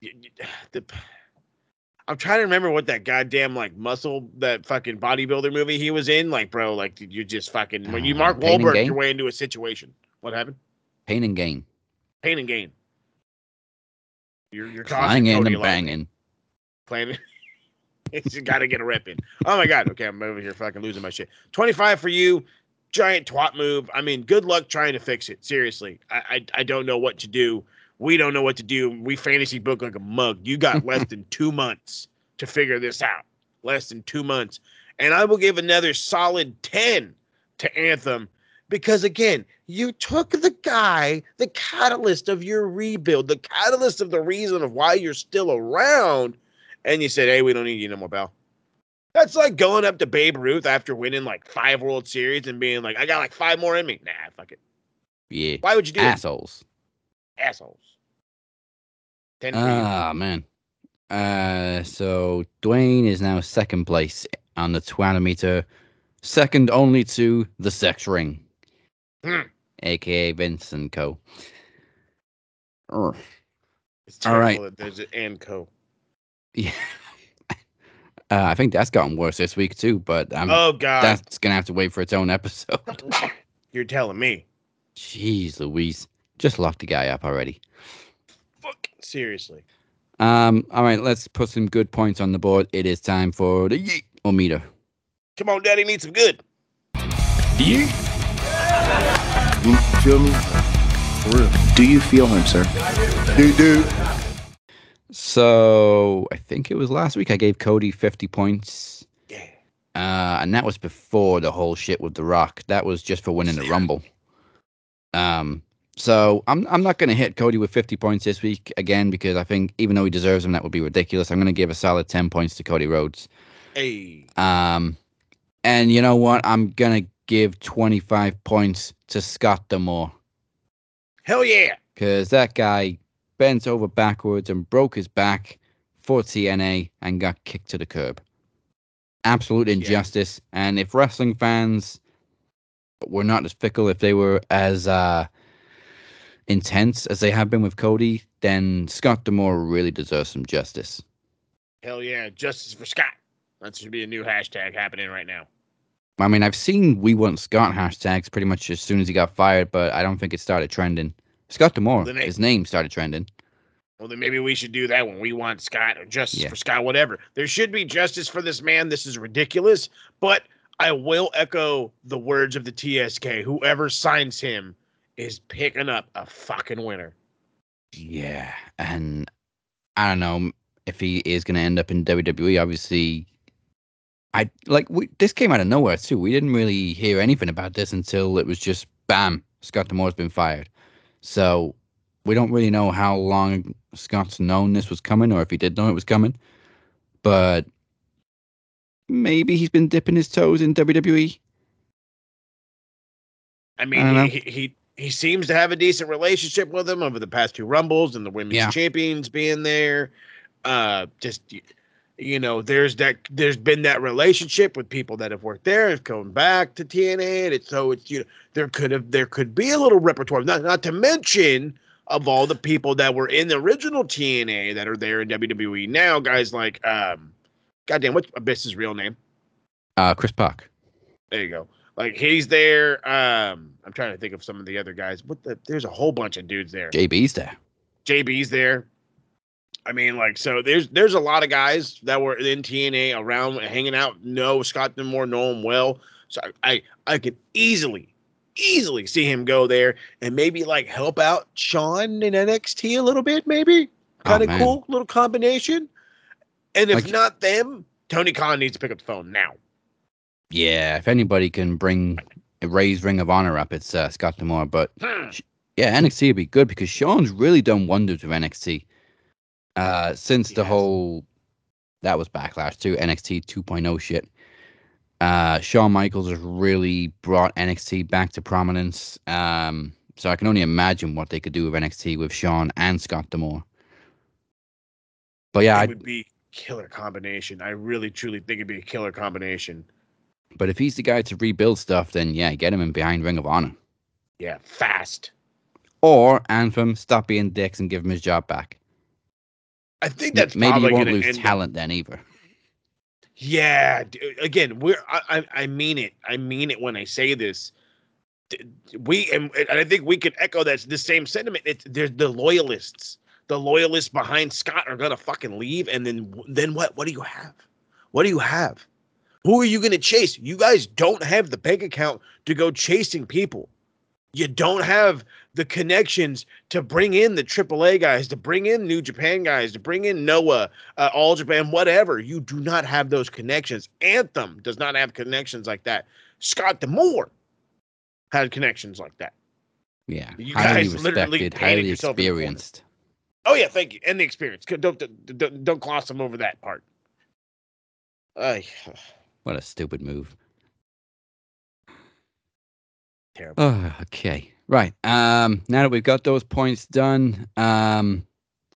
you- you- [sighs] the. I'm trying to remember what that goddamn like muscle that fucking bodybuilder movie he was in. Like, bro, like you just fucking when you Uh, Mark Pain Wahlberg your way into a situation. What happened? Pain and gain. Pain and gain. You're you're tossing Clanging and banging. playing. [laughs] He's got to get a rep in. Oh my god. Okay, I'm over here fucking losing my shit. 25 for you. Giant twat move. I mean, good luck trying to fix it. Seriously, I I, I don't know what to do. We don't know what to do. We fantasy book like a mug. You got less [laughs] than two months to figure this out. Less than two months, and I will give another solid 10 to Anthem because again, you took the guy, the catalyst of your rebuild, the catalyst of the reason of why you're still around, and you said, "Hey, we don't need you no more, pal." That's like going up to Babe Ruth after winning like five World Series and being like, "I got like five more in me." Nah, fuck it. Yeah. Why would you do that? Assholes. Assholes. Ten. Ah, man. Uh, so Dwayne is now second place on the Twatometer, second only to the Sex Ring, Hmm. aka Vince and Co. Urgh. It's all right. terrible that there's an and co. Yeah. [laughs] Uh, I think that's gotten worse this week too, but um, oh God, that's gonna have to wait for its own episode. [laughs] [laughs] you're telling me? Jeez, Louise, just lock the guy up already. Fuck, seriously. Um, all right, let's put some good points on the board. It is time for the yeet or meter. Come on, Daddy, need some good. You feel me? For real. Do you feel him, sir? Do do. So I think it was last week I gave Cody 50 points. Yeah. Uh, and that was before the whole shit with The Rock. That was just for winning the Rumble. Um, so I'm I'm not gonna hit Cody with 50 points this week again because I think even though he deserves them, that would be ridiculous. I'm gonna give a solid 10 points to Cody Rhodes. Hey. Um, and you know what? I'm gonna give 25 points to Scott D'Amore Hell yeah. because that guy bent over backwards and broke his back for TNA and got kicked to the curb. Absolute injustice. And if wrestling fans were not as fickle, if they were as uh, intense as they have been with Cody, then Scott D'Amore really deserves some justice. Hell yeah. Justice for Scott. That should be a new hashtag happening right now. I mean, I've seen "We Want Scott" hashtags pretty much as soon as he got fired, but I don't think it started trending. Scott D'Amore, name- his name started trending. Well, then maybe we should do that when we want Scott or justice Yeah. for Scott, whatever. There should be justice for this man. This is ridiculous. But I will echo the words of the TSK. Whoever signs him is picking up a fucking winner. Yeah, and I don't know if he is going to end up in WWE. Obviously, I like we, this came out of nowhere too. We didn't really hear anything about this until it was just bam, Scott D'Amore's been fired. So we don't really know how long Scott's known this was coming, or if he did know it was coming. But maybe he's been dipping his toes in. WWE. I I mean, he, he he he seems to have a decent relationship with him over the past two rumbles and the women's Yeah. champions being there. Uh, just you know, there's that there's been that relationship with people that have worked there have come back to TNA, and it's so it's you know there could have there could be a little repertoire. Not not to mention of all the people that were in the original TNA that are there in WWE now, guys like um goddamn, what's Abyss's real name? Uh, Chris Park. There you go. Like he's there. Um, I'm trying to think of some of the other guys. What the? There's a whole bunch of dudes there. JB's there. JB's there. I mean, like, so there's there's a lot of guys that were in TNA around hanging out. Know Scott D'Amore, know him well. So I, I I could easily, easily see him go there and maybe like help out Shawn in NXT a little bit, maybe. Oh, Kind of man. cool little combination. And if Like- not them, Tony Khan needs to pick up the phone now. Yeah, if anybody can bring raise Ring of Honor up, it's uh, Scott D'Amore. But Hmm. yeah, NXT would be good because Shawn's really done wonders with NXT. Uh, since He the whole that was backlash too, NXT 2.0 shit. Uh, Shawn Michaels has really brought NXT back to prominence. Um, so I can only imagine what they could do with NXT with Shawn and Scott D'Amore. But yeah, it would be killer combination. I really truly think it'd be a killer combination. but if he's the guy to rebuild stuff, then yeah, get him in behind Ring of Honor. Yeah, fast. Or Anthem, stop being dicks and give him his job back. I think that's Maybe probably you won't lose end up- talent then either. Yeah, d- uh, again, we're I, I I mean it. I mean it when I say this. We and, and I think we could echo that the same sentiment. It's there's the loyalists. The loyalists behind Scott are gonna fucking leave, and then then what? What do you have? What do you have? Who are you gonna chase? You guys don't have the bank account to go chasing people. You don't have the connections to bring in the AAA guys, to bring in New Japan guys, to bring in Noah, uh, All Japan, whatever. You do not have those connections. Anthem does not have connections like that. Scott D'Amore had connections like that. Yeah, You highly guys respected, highly yourself in the corner. experienced. Oh yeah, thank you, and the experience. Don't don't, don't, don't gloss them over that part. Ay, What a stupid move. Terrible. Oh, okay. Right. Um, now that we've got those points done, um,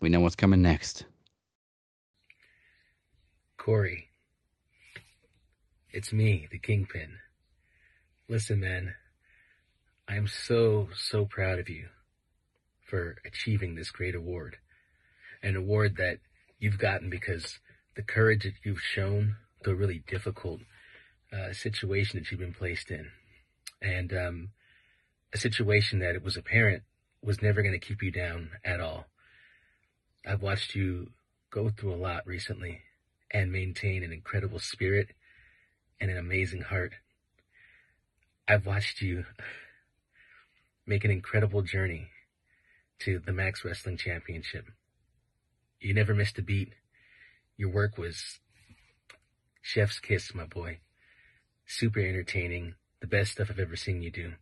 we know what's coming next. Corey, it's me, the Kingpin. Listen, man, I'm so, so proud of you for achieving this great award. An award that you've gotten because the courage that you've shown the really difficult uh, situation that you've been placed in. And um, a situation that it was apparent was never going to keep you down at all. I've watched you go through a lot recently and maintain an incredible spirit and an amazing heart. I've watched you make an incredible journey to the Max Wrestling Championship. You never missed a beat. Your work was chef's kiss, my boy. Super entertaining. The best stuff I've ever seen you do.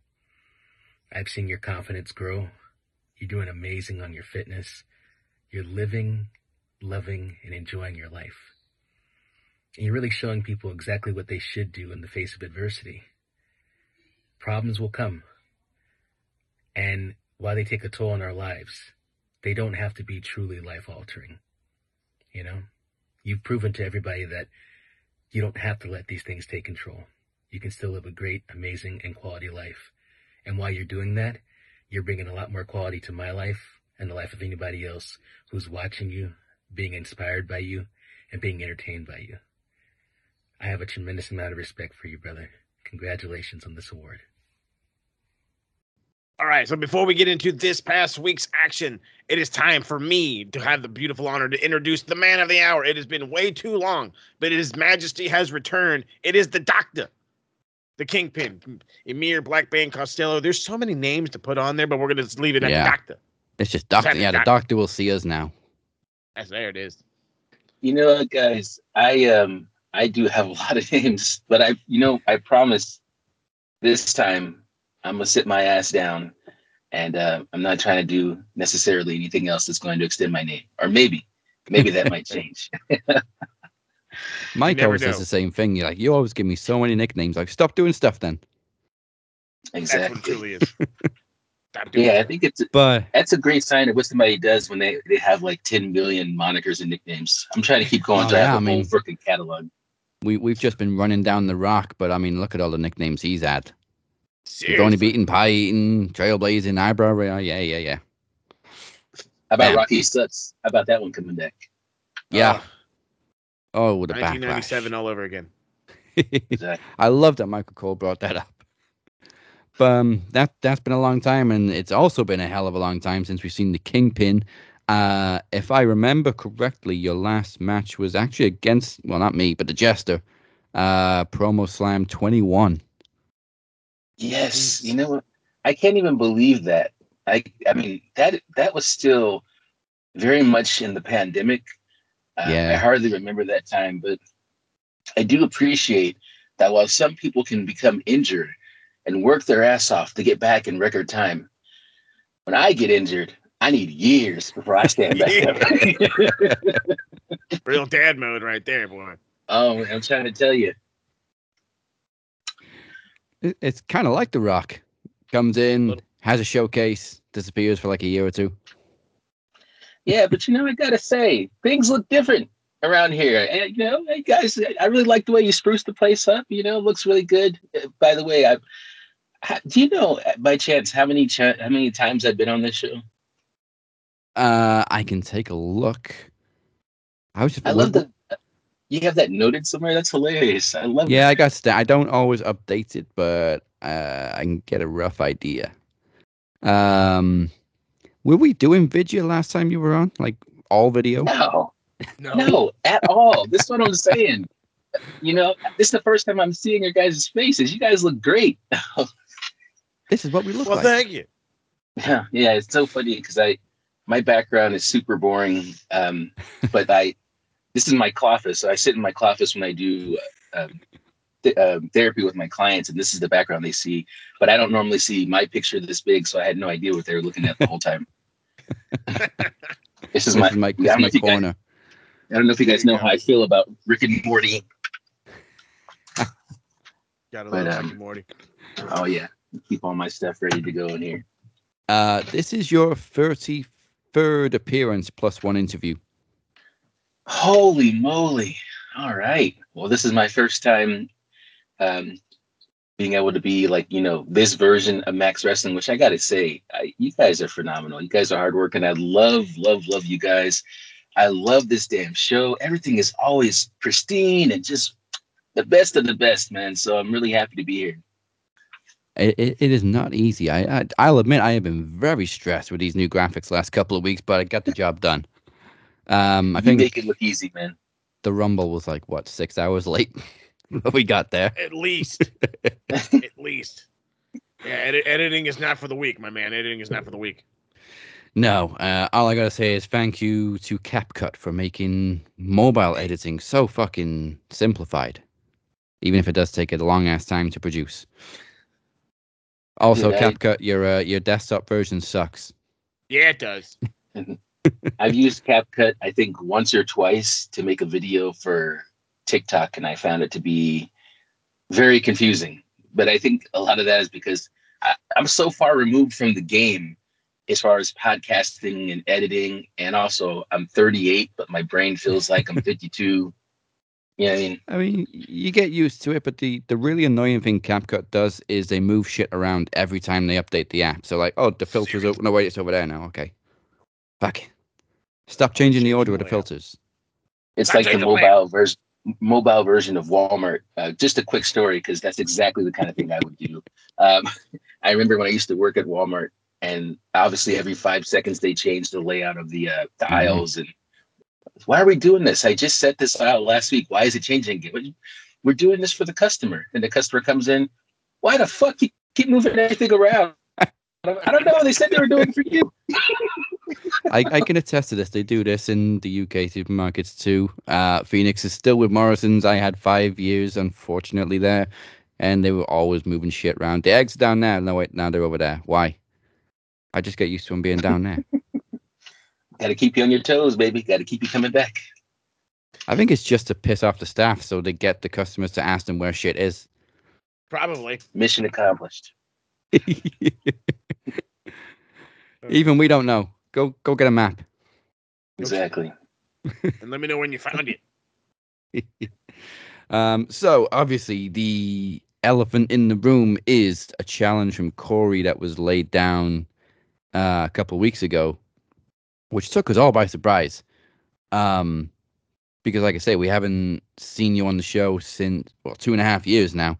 I've seen your confidence grow. You're doing amazing on your fitness. You're living, loving, and enjoying your life. And you're really showing people exactly what they should do in the face of adversity. Problems will come. And while they take a toll on our lives, they don't have to be truly life altering. You know? You've proven to everybody that you don't have to let these things take control. You can still live a great, amazing, and quality life. And while you're doing that, you're bringing a lot more quality to my life and the life of anybody else who's watching you, being inspired by you, and being entertained by you. I have a tremendous amount of respect for you, brother. Congratulations on this award. All right, so before we get into this past week's action, it is time for me to have the beautiful honor to introduce the man of the hour. It has been way too long, but His Majesty has returned. It is the Doctor, the Kingpin, Emir Blackbane Costello. There's so many names to put on there, but we're gonna just leave it at Yeah. the Doctor. It's just doctor. Exactly, Yeah, the doctor will see us now. That's there it is. You know, what, guys, I um I do have [laughs] a lot of names, but I you know I promise this time I'm gonna sit my ass down, and uh, I'm not trying to do necessarily anything else that's going to extend my name, or maybe maybe that might [laughs] change. [laughs] Mike never always says the same thing. You're like, you always give me so many nicknames. Like, stop doing stuff then. That's what it exactly. truly is. [laughs] Yeah, I think it's But that's a great sign of what somebody does when they, they have like 10 million monikers and nicknames. I'm trying to keep going Oh, to yeah, have I a mean- whole freaking catalog. we we've just been running down the rock. But I mean, look at all the nicknames he's had. We've Seriously. only beaten Pie Eating, Trailblazing, Eyebrow. Rail. Yeah, yeah, yeah. How about Bam. Rocky Suts? How about that one coming back? Yeah. Uh, Oh, with the backlash. 1997 all over again. [laughs] I love that Michael Cole brought that up. But um, that that's been a long time, and it's also been a hell of a long time since we've seen the Kingpin. Uh, if I remember correctly, your last match was actually against well, not me, but the Jester. Uh, Promo Slam 21. Yes, you know what? I can't even believe that. I I mean that that was still very much in the pandemic. Uh, I hardly remember that time, but I do appreciate that while some people can become injured and work their ass off to get back in record time, when I get injured, I need years before I stand back up. [laughs] [laughs] Real dad mode right there, boy. oh, I'm trying to tell you. It's kind of like The Rock. Comes in, has a showcase, disappears for like a year or two. Yeah, but you know, I gotta say, things look different around here. And you know, hey guys, I really like the way you spruced the place up. You know, it looks really good. Uh, By the way, I do you know uh, by chance how many ch- how many times I've been on this show? Uh, I can take a look. I was just I love that you have that noted somewhere. That's hilarious. I love. Yeah, I got. St- I don't always update it, but uh, I can get a rough idea. Um, were we doing video last time you were on? Like all video? No, no, at all. This is what I'm saying. You know, this is the first time I'm seeing your guys' faces. You guys look great. [laughs] This is what we look Well, like. Well, thank you. Yeah, [laughs] yeah, it's so funny because I my background is super boring. Um, but I this is my cloffice. So I sit in my cloffice when I do um, th- um therapy with my clients, and this is the background they see. But I don't normally see my picture this big, so I had no idea what they were looking at the whole time. [laughs] this is This my, is my, I this is my if you guys- corner. I don't know if you guys know how I feel about Rick and Morty. [laughs] Gotta But, love um, Rick and Morty. Oh yeah, keep all my stuff ready to go in here. Uh, this is your thirty-third appearance plus one interview. Holy moly. All right. Well, this is my first time um, being able to be like, you know, this version of Max Wrestling, which I got to say, I, you guys are phenomenal. You guys are hard working. I love, love, love you guys. I love this damn show. Everything is always pristine and just the best of the best, man. So I'm really happy to be here. It, it, it is not easy. I, I I'll admit I have been very stressed with these new graphics last couple of weeks, but I got the job done. Um, I You think make it look easy, man. the Rumble was like what six hours late. [laughs] but [laughs] we got there. At least. [laughs] At least. Yeah, edit- editing is not for the weak, my man. Editing is not for the weak. No, uh, all I gotta say is thank you to CapCut for making mobile editing so fucking simplified, even if it does take a long ass time to produce. Also, Dude, I- CapCut, your uh, your desktop version sucks. Yeah, it does. [laughs] I've used CapCut, I think, once or twice to make a video for TikTok, and I found it to be very confusing. But I think a lot of that is because I, I'm so far removed from the game as far as podcasting and editing. And also, I'm 38, but my brain feels like I'm [laughs] 52. You know what I mean? I mean, you get used to it, but the, the really annoying thing CapCut does is they move shit around every time they update the app. So like, oh, the filter's open. No, wait, it's over there now. Okay, fuck. Stop changing the order of the filters. It's like the mobile version mobile version of Walmart. Uh, just a quick story because that's exactly the kind of thing I would do. Um, [laughs] I remember when I used to work at Walmart, and obviously every five seconds they change the layout of the uh, the Mhm. aisles. And why are we doing this? I just set this aisle last week. Why is it changing again? We're doing this for the customer. And the customer comes in. Why the fuck you keep moving everything around? I don't know. They said they were doing it for you. [laughs] I, I can attest to this. They do this in the UK supermarkets too. Uh, Phoenix is still with Morrison's. I had five years, unfortunately, there, and they were always moving shit around. The eggs are down there. No, wait, now they're over there. Why? I just get used to them being down there. [laughs] Got to keep you on your toes, baby. Got to keep you coming back. I think it's just to piss off the staff so they get the customers to ask them where shit is. Probably. Mission accomplished. [laughs] [laughs] Even we don't know. Go go get a map. Exactly. [laughs] And let me know when you found it. [laughs] Um, so obviously the elephant in the room is a challenge from Corey that was laid down uh, a couple of weeks ago, which took us all by surprise. Um, because, like I say, we haven't seen you on the show since well two and a half years now.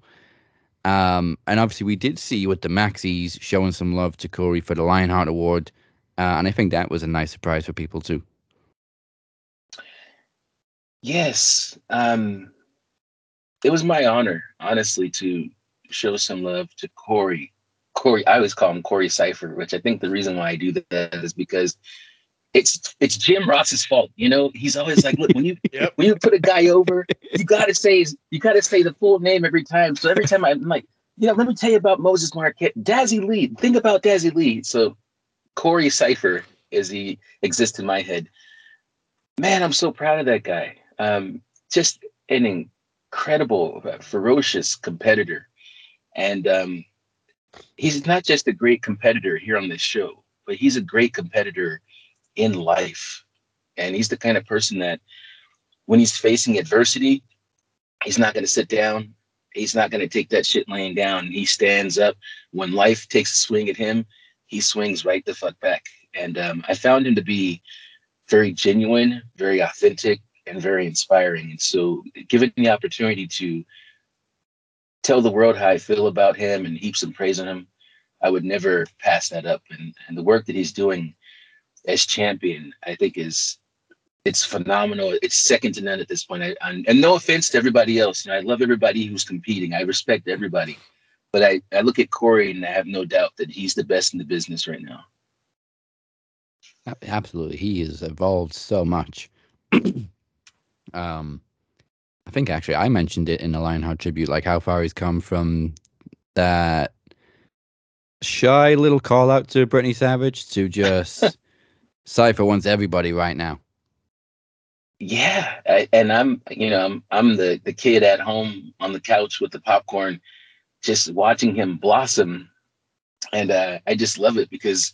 Um, and obviously, we did see you at the Maxis showing some love to Corey for the Lionheart Award, uh, and I think that was a nice surprise for people too. Yes. Um, it was my honor, honestly, to show some love to Corey. Corey, I always call him Corey Cypher, which I think the reason why I do that is because it's it's Jim Ross's fault. You know, he's always like, look, when you [laughs] Yep. when you put a guy over, [laughs] you gotta say you gotta say the full name every time. So every time I'm like, you know, let me tell you about Moses Marquette, Dazzy Lee. Think about Dazzy Lee. So Corey Cypher, as he exists in my head. Man, I'm so proud of that guy. Um, just an incredible, ferocious competitor, and um, he's not just a great competitor here on this show, but he's a great competitor in life. And he's the kind of person that when he's facing adversity, he's not going to sit down. He's not going to take that shit laying down. He stands up. When life takes a swing at him, he swings right the fuck back. And um, I found him to be very genuine, very authentic, and very inspiring. And so, given the opportunity to tell the world how I feel about him and heap some praise on him, I would never pass that up. And, and the work that he's doing as champion, I think is it's phenomenal. It's second to none at this point. I, and, no offense to everybody else. You know, I love everybody who's competing. I respect everybody. But I, I look at Corey and I have no doubt that he's the best in the business right now. Absolutely, he has evolved so much. [clears throat] um, I think actually I mentioned it in the Lionheart tribute, like how far he's come from that shy little call out to Brittany Savage to just [laughs] Cypher wants everybody right now. Yeah, I, and I'm you know I'm I'm the the kid at home on the couch with the popcorn, just watching him blossom, and uh, I just love it because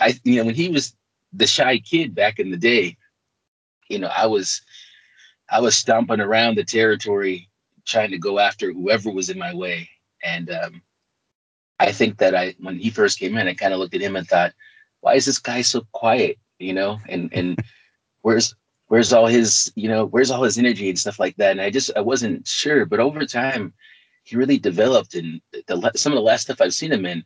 I you know when he was the shy kid back in the day, you know I was I was stomping around the territory trying to go after whoever was in my way, and um, I think that I when he first came in, I kind of looked at him and thought, why is this guy so quiet? You know, and and [laughs] where's where's all his you know where's all his energy and stuff like that? And i just i wasn't sure. But over time he really developed and the, some of the last stuff i've seen him in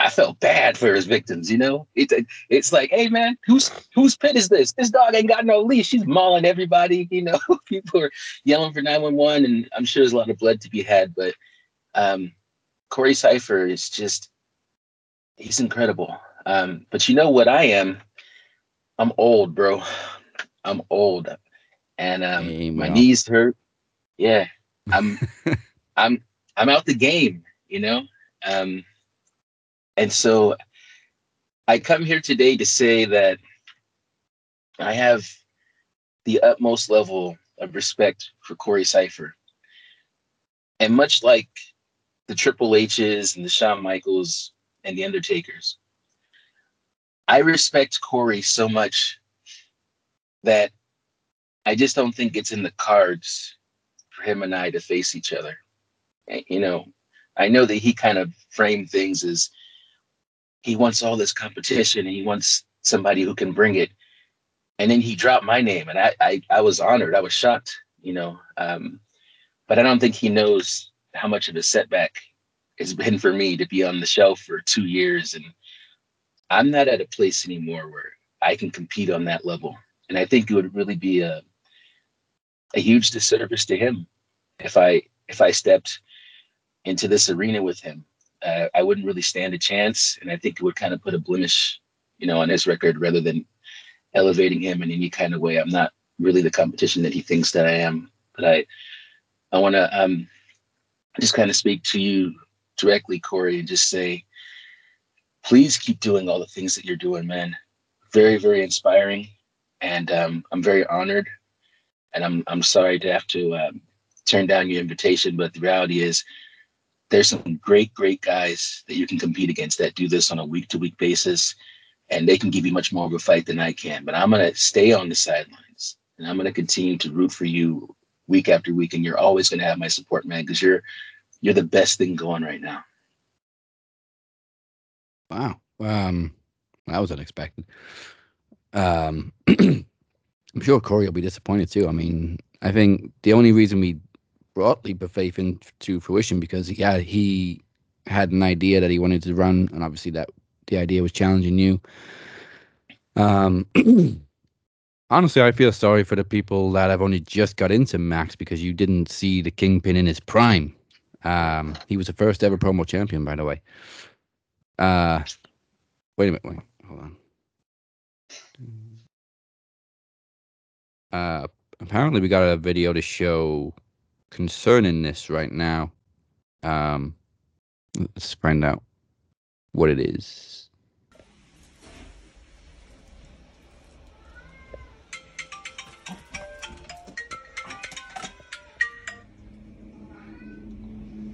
i felt bad for his victims you know? It's it's like hey man whose whose pit is this? This dog ain't got no leash. She's mauling everybody [laughs] you know? People are yelling for 911 and i'm sure there's a lot of blood to be had but um corey cypher is just he's incredible. Um but you know what i am? I'm old bro. I'm old. And um, Hey, my knees hurt. Yeah, I'm [laughs] I'm I'm out the game, you know. Um, and so I come here today to say that I have the utmost level of respect for Corey Cypher. And much like the Triple H's and the Shawn Michaels and the Undertakers, I respect Corey so much that I just don't think it's in the cards for him and I to face each other. And, you know, I know that he kind of framed things as he wants all this competition and he wants somebody who can bring it. And then he dropped my name and I I, I was honored. I was shocked, you know. Um, but I don't think he knows how much of a setback it's been for me to be on the shelf for two years. And I'm not at a place anymore where I can compete on that level and I think it would really be a a huge disservice to him if I if I stepped into this arena with him. Uh, I wouldn't really stand a chance, and I think it would kind of put a blemish, you know, on his record rather than elevating him in any kind of way. I'm not really the competition that he thinks that I am, but I I want to um, just kind of speak to you directly, Corey, and just say, please keep doing all the things that you're doing, man. Very, very inspiring and um, I'm very honored. And I'm I'm sorry to have to um, turn down your invitation, but the reality is, there's some great great guys that you can compete against that do this on a week to week basis, and they can give you much more of a fight than I can. But I'm gonna stay on the sidelines, and I'm gonna continue to root for you week after week, and you're always gonna have my support, man, because you're you're the best thing going right now. Wow. Um, that was unexpected. Um, [clears throat] I'm sure Corey will be disappointed too. I mean, I think the only reason we brought Leap of Faith into fruition because yeah, he had an idea that he wanted to run, and obviously that the idea was challenging you. Um, [clears throat] honestly, I feel sorry for the people that have only just got into Max because you didn't see the Kingpin in his prime. Um, he was the first ever promo champion, by the way. Uh, wait a minute, wait, hold on. Uh, apparently, we got a video to show concerning this right now. Um, let's find out what it is.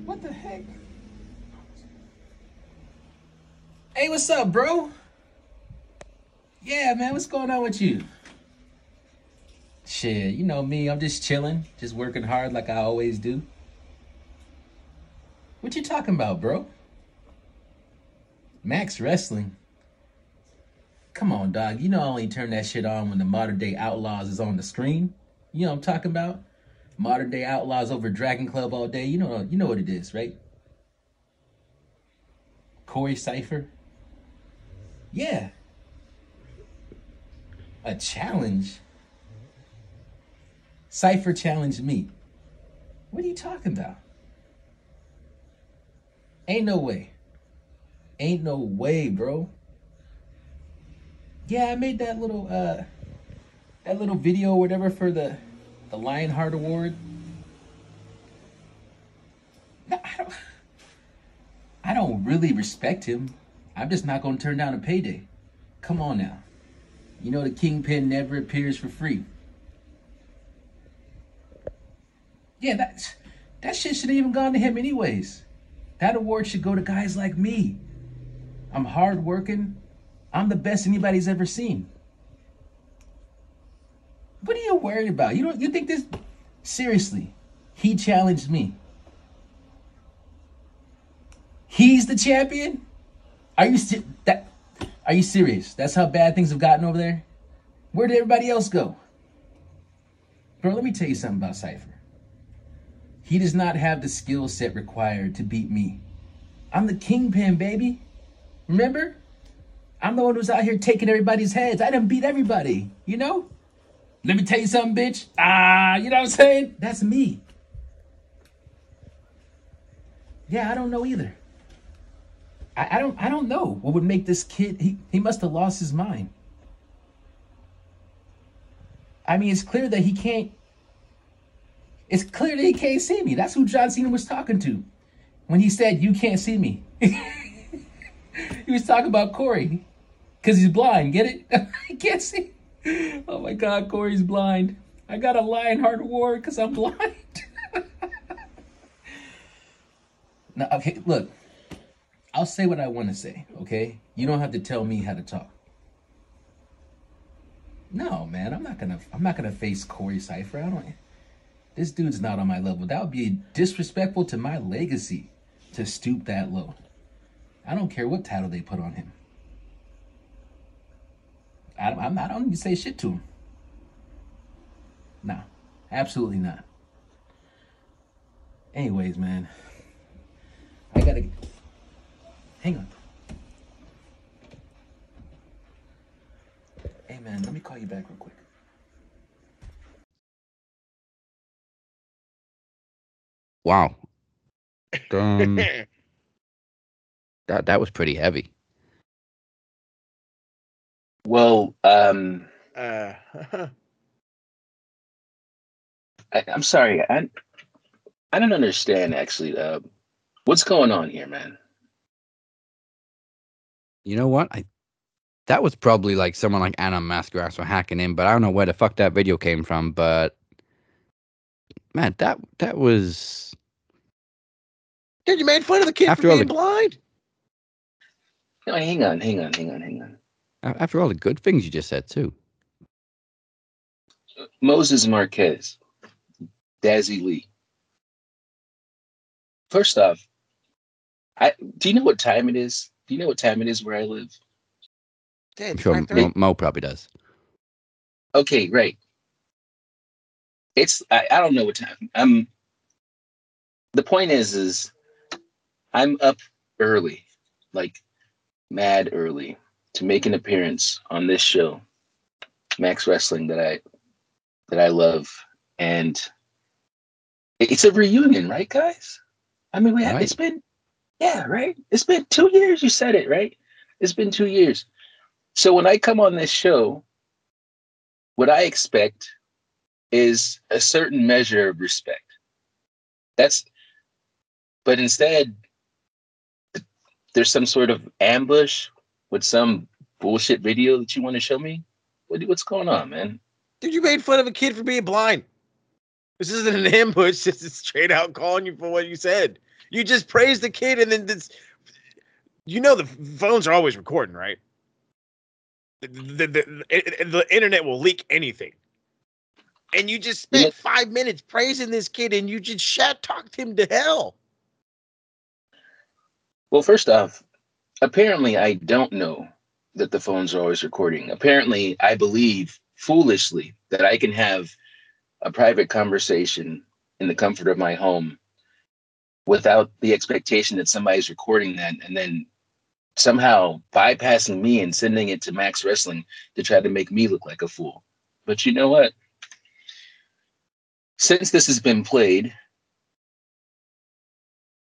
What the heck? Hey, what's up, bro? Yeah, man, what's going on with you? Shit, you know me, I'm just chilling, just working hard like I always do. What you talking about, bro? Max Wrestling? Come on, dog. You know I only turn that shit on when the modern day outlaws is on the screen. You know I'm talking about? Modern day outlaws over Dragon Club all day. You know you know what it is, right? Corey Cypher? Yeah. A challenge? Cypher challenged me. What are you talking about? Ain't no way. Ain't no way, bro. Yeah, I made that little uh that little video or whatever for the the Lionheart Award. No, I don't I don't really respect him. I'm just not gonna turn down a payday. Come on now. You know the kingpin never appears for free. Yeah, that's that shit should have even gone to him anyways. That award should go to guys like me. I'm hardworking. I'm the best anybody's ever seen. What are you worried about? You don't you think this seriously? He challenged me. He's the champion? Are you that are you serious? That's how bad things have gotten over there? Where did everybody else go? Bro, let me tell you something about Cypher. He does not have the skill set required to beat me. I'm the kingpin, baby. Remember? I'm the one who's out here taking everybody's heads. I didn't beat everybody, you know? Let me tell you something, bitch. Ah, you know what I'm saying? That's me. Yeah, I don't know either. I, I don't I don't know what would make this kid he, he must have lost his mind. I mean, it's clear that he can't it's clear that he can't see me. That's who John Cena was talking to when he said, You can't see me. [laughs] he was talking about Corey because he's blind. Get it? [laughs] he can't see. Oh my God, Corey's blind. I got a Lionheart award because I'm blind. [laughs] now, okay, look, I'll say what I want to say, okay? You don't have to tell me how to talk. No, man, I'm not gonna. I'm not gonna face Corey Cypher. I don't. This dude's not on my level. That would be disrespectful to my legacy to stoop that low. I don't care what title they put on him. I, I'm not. I don't even say shit to him. No, absolutely not. Anyways, man, I gotta. Hang on. Hey, man, let me call you back real quick. Wow. Um, [laughs] that that was pretty heavy. Well, um, Uh, [laughs] I, I'm sorry. I I don't understand actually. Uh, what's going on here, man? You know what? I that was probably like someone like Anna Mascaras were hacking in, but I don't know where the fuck that video came from. But man, that that was Dude, you made fun of the kid After for all being the- blind. No, hang on, hang on, hang on, hang on. after all the good things you just said too. Moses Marquez, Dazzy Lee. First off, I do you know what time it is? Do you know what time it is where I live? I'm sure Mo, Mo probably does. Okay, right. It's I, I don't know what time. I'm the point is is I'm up early, like mad early, to make an appearance on this show, Max Wrestling that I that I love. And it's a reunion, right, guys? I mean, we have, Right. it's been, yeah, right? It's been two years. You said it, right? It's been two years. So when I come on this show, what I expect is a certain measure of respect. That's, but instead, there's some sort of ambush with some bullshit video that you want to show me. What, what's going on, man? Dude, you made fun of a kid for being blind. This isn't an [laughs] ambush. This is straight out calling you for what you said. You just praised the kid, and then this. You know the phones are always recording, right? The, the, the, the, the internet will leak anything. And you just spent five minutes praising this kid, and you just shat talked him to hell. Well, first off, apparently I don't know that the phones are always recording. Apparently, I believe foolishly that I can have a private conversation in the comfort of my home without the expectation that somebody's recording that and then somehow bypassing me and sending it to Max Wrestling to try to make me look like a fool. But you know what? Since this has been played,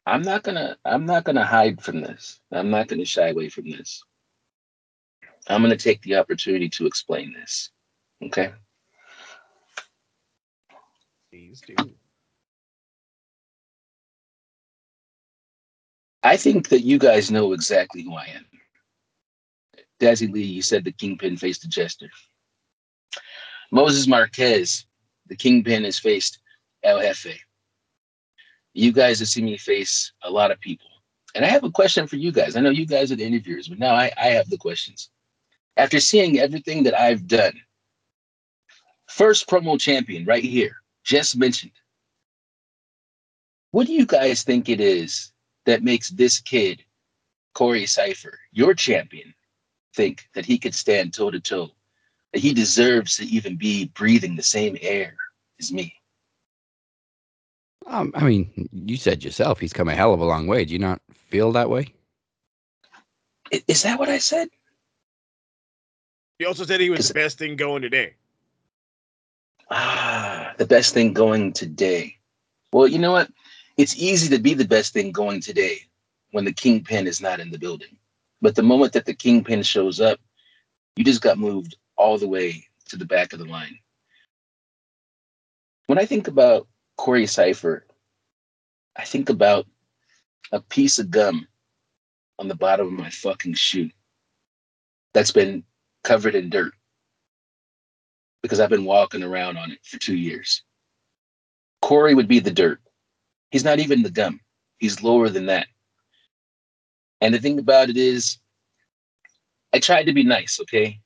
I'm not gonna I'm not gonna hide from this. I'm not gonna shy away from this. I'm gonna take the opportunity to explain this. Okay. Please do. I think that you guys know exactly who I am. Dazzy Lee, you said the Kingpin faced the Jester. Moses Marquez, the Kingpin has faced El Jefe. You guys have seen me face a lot of people. And I have a question for you guys. I know you guys are the interviewers, but now I, I have the questions. After seeing everything that I've done, first promo champion right here, just mentioned. What do you guys think it is that makes this kid, Corey Cypher, your champion, think that he could stand toe to toe, that he deserves to even be breathing the same air as me? Um, I mean, you said yourself he's come a hell of a long way. Do you not feel that way? Is that what I said? He also said he was the best thing going today. Ah, the best thing going today. Well, you know what? It's easy to be the best thing going today when the kingpin is not in the building. But the moment that the kingpin shows up, you just got moved all the way to the back of the line. When I think about Corey Cypher, I think about a piece of gum on the bottom of my fucking shoe that's been covered in dirt because I've been walking around on it for two years. Corey would be the dirt. He's not even the gum. He's lower than that. And the thing about it is, I tried to be nice, okay?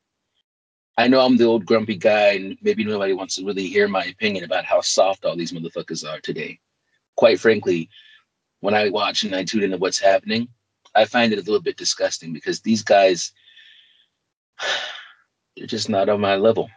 I know I'm the old grumpy guy, and maybe nobody wants to really hear my opinion about how soft all these motherfuckers are today. Quite frankly, when I watch and I tune into what's happening, I find it a little bit disgusting because these guys, [sighs] they're just not on my level.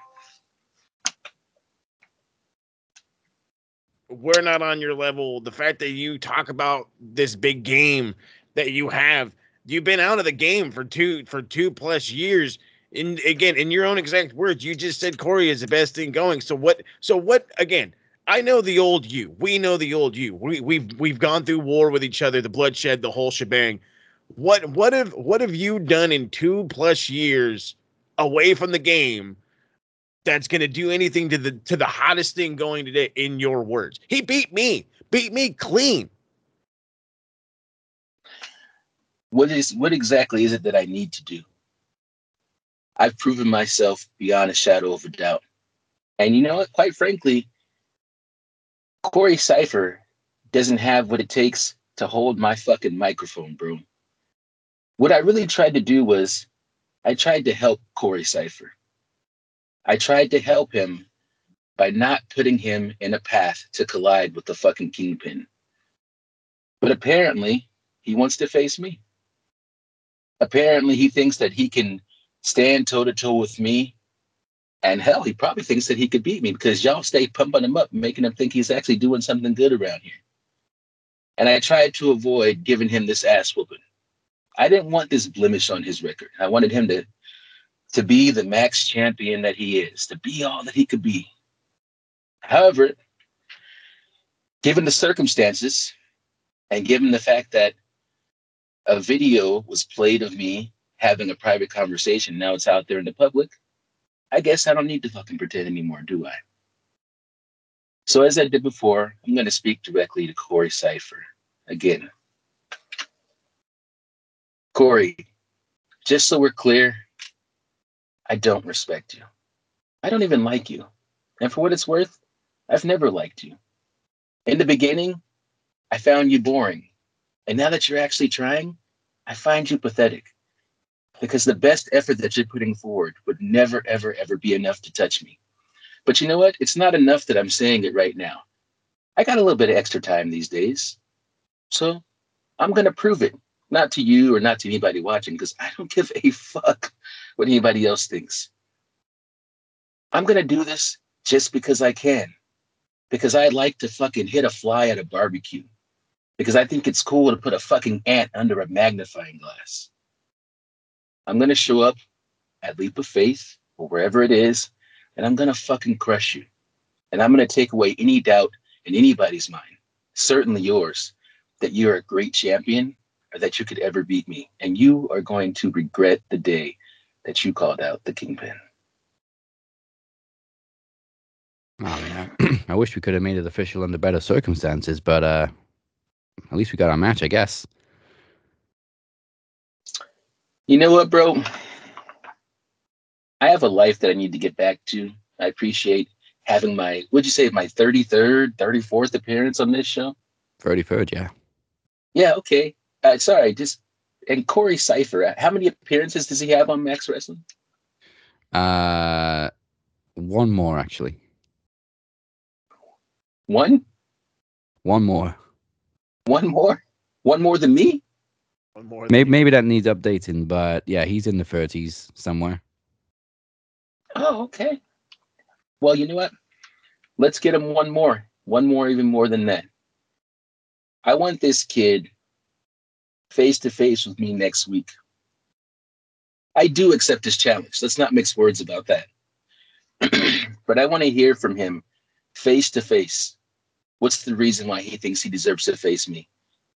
we're not on your level. The fact that you talk about this big game that you have, you've been out of the game for two for two plus years. In again, in your own exact words, you just said Corey is the best thing going. So what? So what? Again, I know the old you. We know the old you. We we've we've gone through war with each other, the bloodshed, the whole shebang. What what have what have you done in two plus years away from the game that's going to do anything to the to the hottest thing going today in your words he beat me beat me clean what is what exactly is it that I need to do? I've proven myself beyond a shadow of a doubt. And you know what? Quite frankly, Corey Cypher doesn't have what it takes to hold my fucking microphone, bro. What I really tried to do was I tried to help Corey Cypher. I tried to help him by not putting him in a path to collide with the fucking kingpin. But apparently, he wants to face me. Apparently, he thinks that he can stand toe to toe with me And hell, he probably thinks that he could beat me because y'all stay pumping him up, making him think he's actually doing something good around here. And I tried to avoid giving him this ass whooping. I didn't want this blemish on his record. I wanted him to to be the max champion that he is, to be all that he could be. However, given the circumstances and given the fact that a video was played of me having a private conversation, now it's out there in the public, I guess I don't need to fucking pretend anymore, do I? So, as I did before, I'm going to speak directly to Corey Cypher again. Corey, just so we're clear, I don't respect you. I don't even like you. And for what it's worth, I've never liked you. In the beginning, I found you boring. And now that you're actually trying, I find you pathetic. Because the best effort that you're putting forward would never, ever, ever be enough to touch me. But you know what? It's not enough that I'm saying it right now. I got a little bit of extra time these days. So I'm going to prove it, not to you or not to anybody watching, because I don't give a fuck what anybody else thinks. I'm going to do this just because I can, because I like to fucking hit a fly at a barbecue, because I think it's cool to put a fucking ant under a magnifying glass. I'm going to show up at Leap of Faith or wherever it is, and I'm going to fucking crush you. And I'm going to take away any doubt in anybody's mind, certainly yours, that you're a great champion or that you could ever beat me. And you are going to regret the day that you called out the Kingpin. Oh, man. [clears throat] I wish we could have made it official under better circumstances, but uh, at least we got our match, I guess. You know what, bro? I have a life that I need to get back to. I appreciate having my, would you say, my 33rd, 34th appearance on this show? 33rd, yeah. Yeah, okay. Uh, sorry, just, and Corey Cypher, how many appearances does he have on Max Wrestling? Uh, one more, actually. One? One more. One more? One more than me? One more. Maybe, maybe that needs updating, but yeah, he's in the 30s somewhere. Oh, okay. Well, you know what? Let's get him one more. One more, even more than that. I want this kid face to face with me next week. I do accept his challenge. Let's not mix words about that. [clears throat] but I want to hear from him face to face. What's the reason why he thinks he deserves to face me?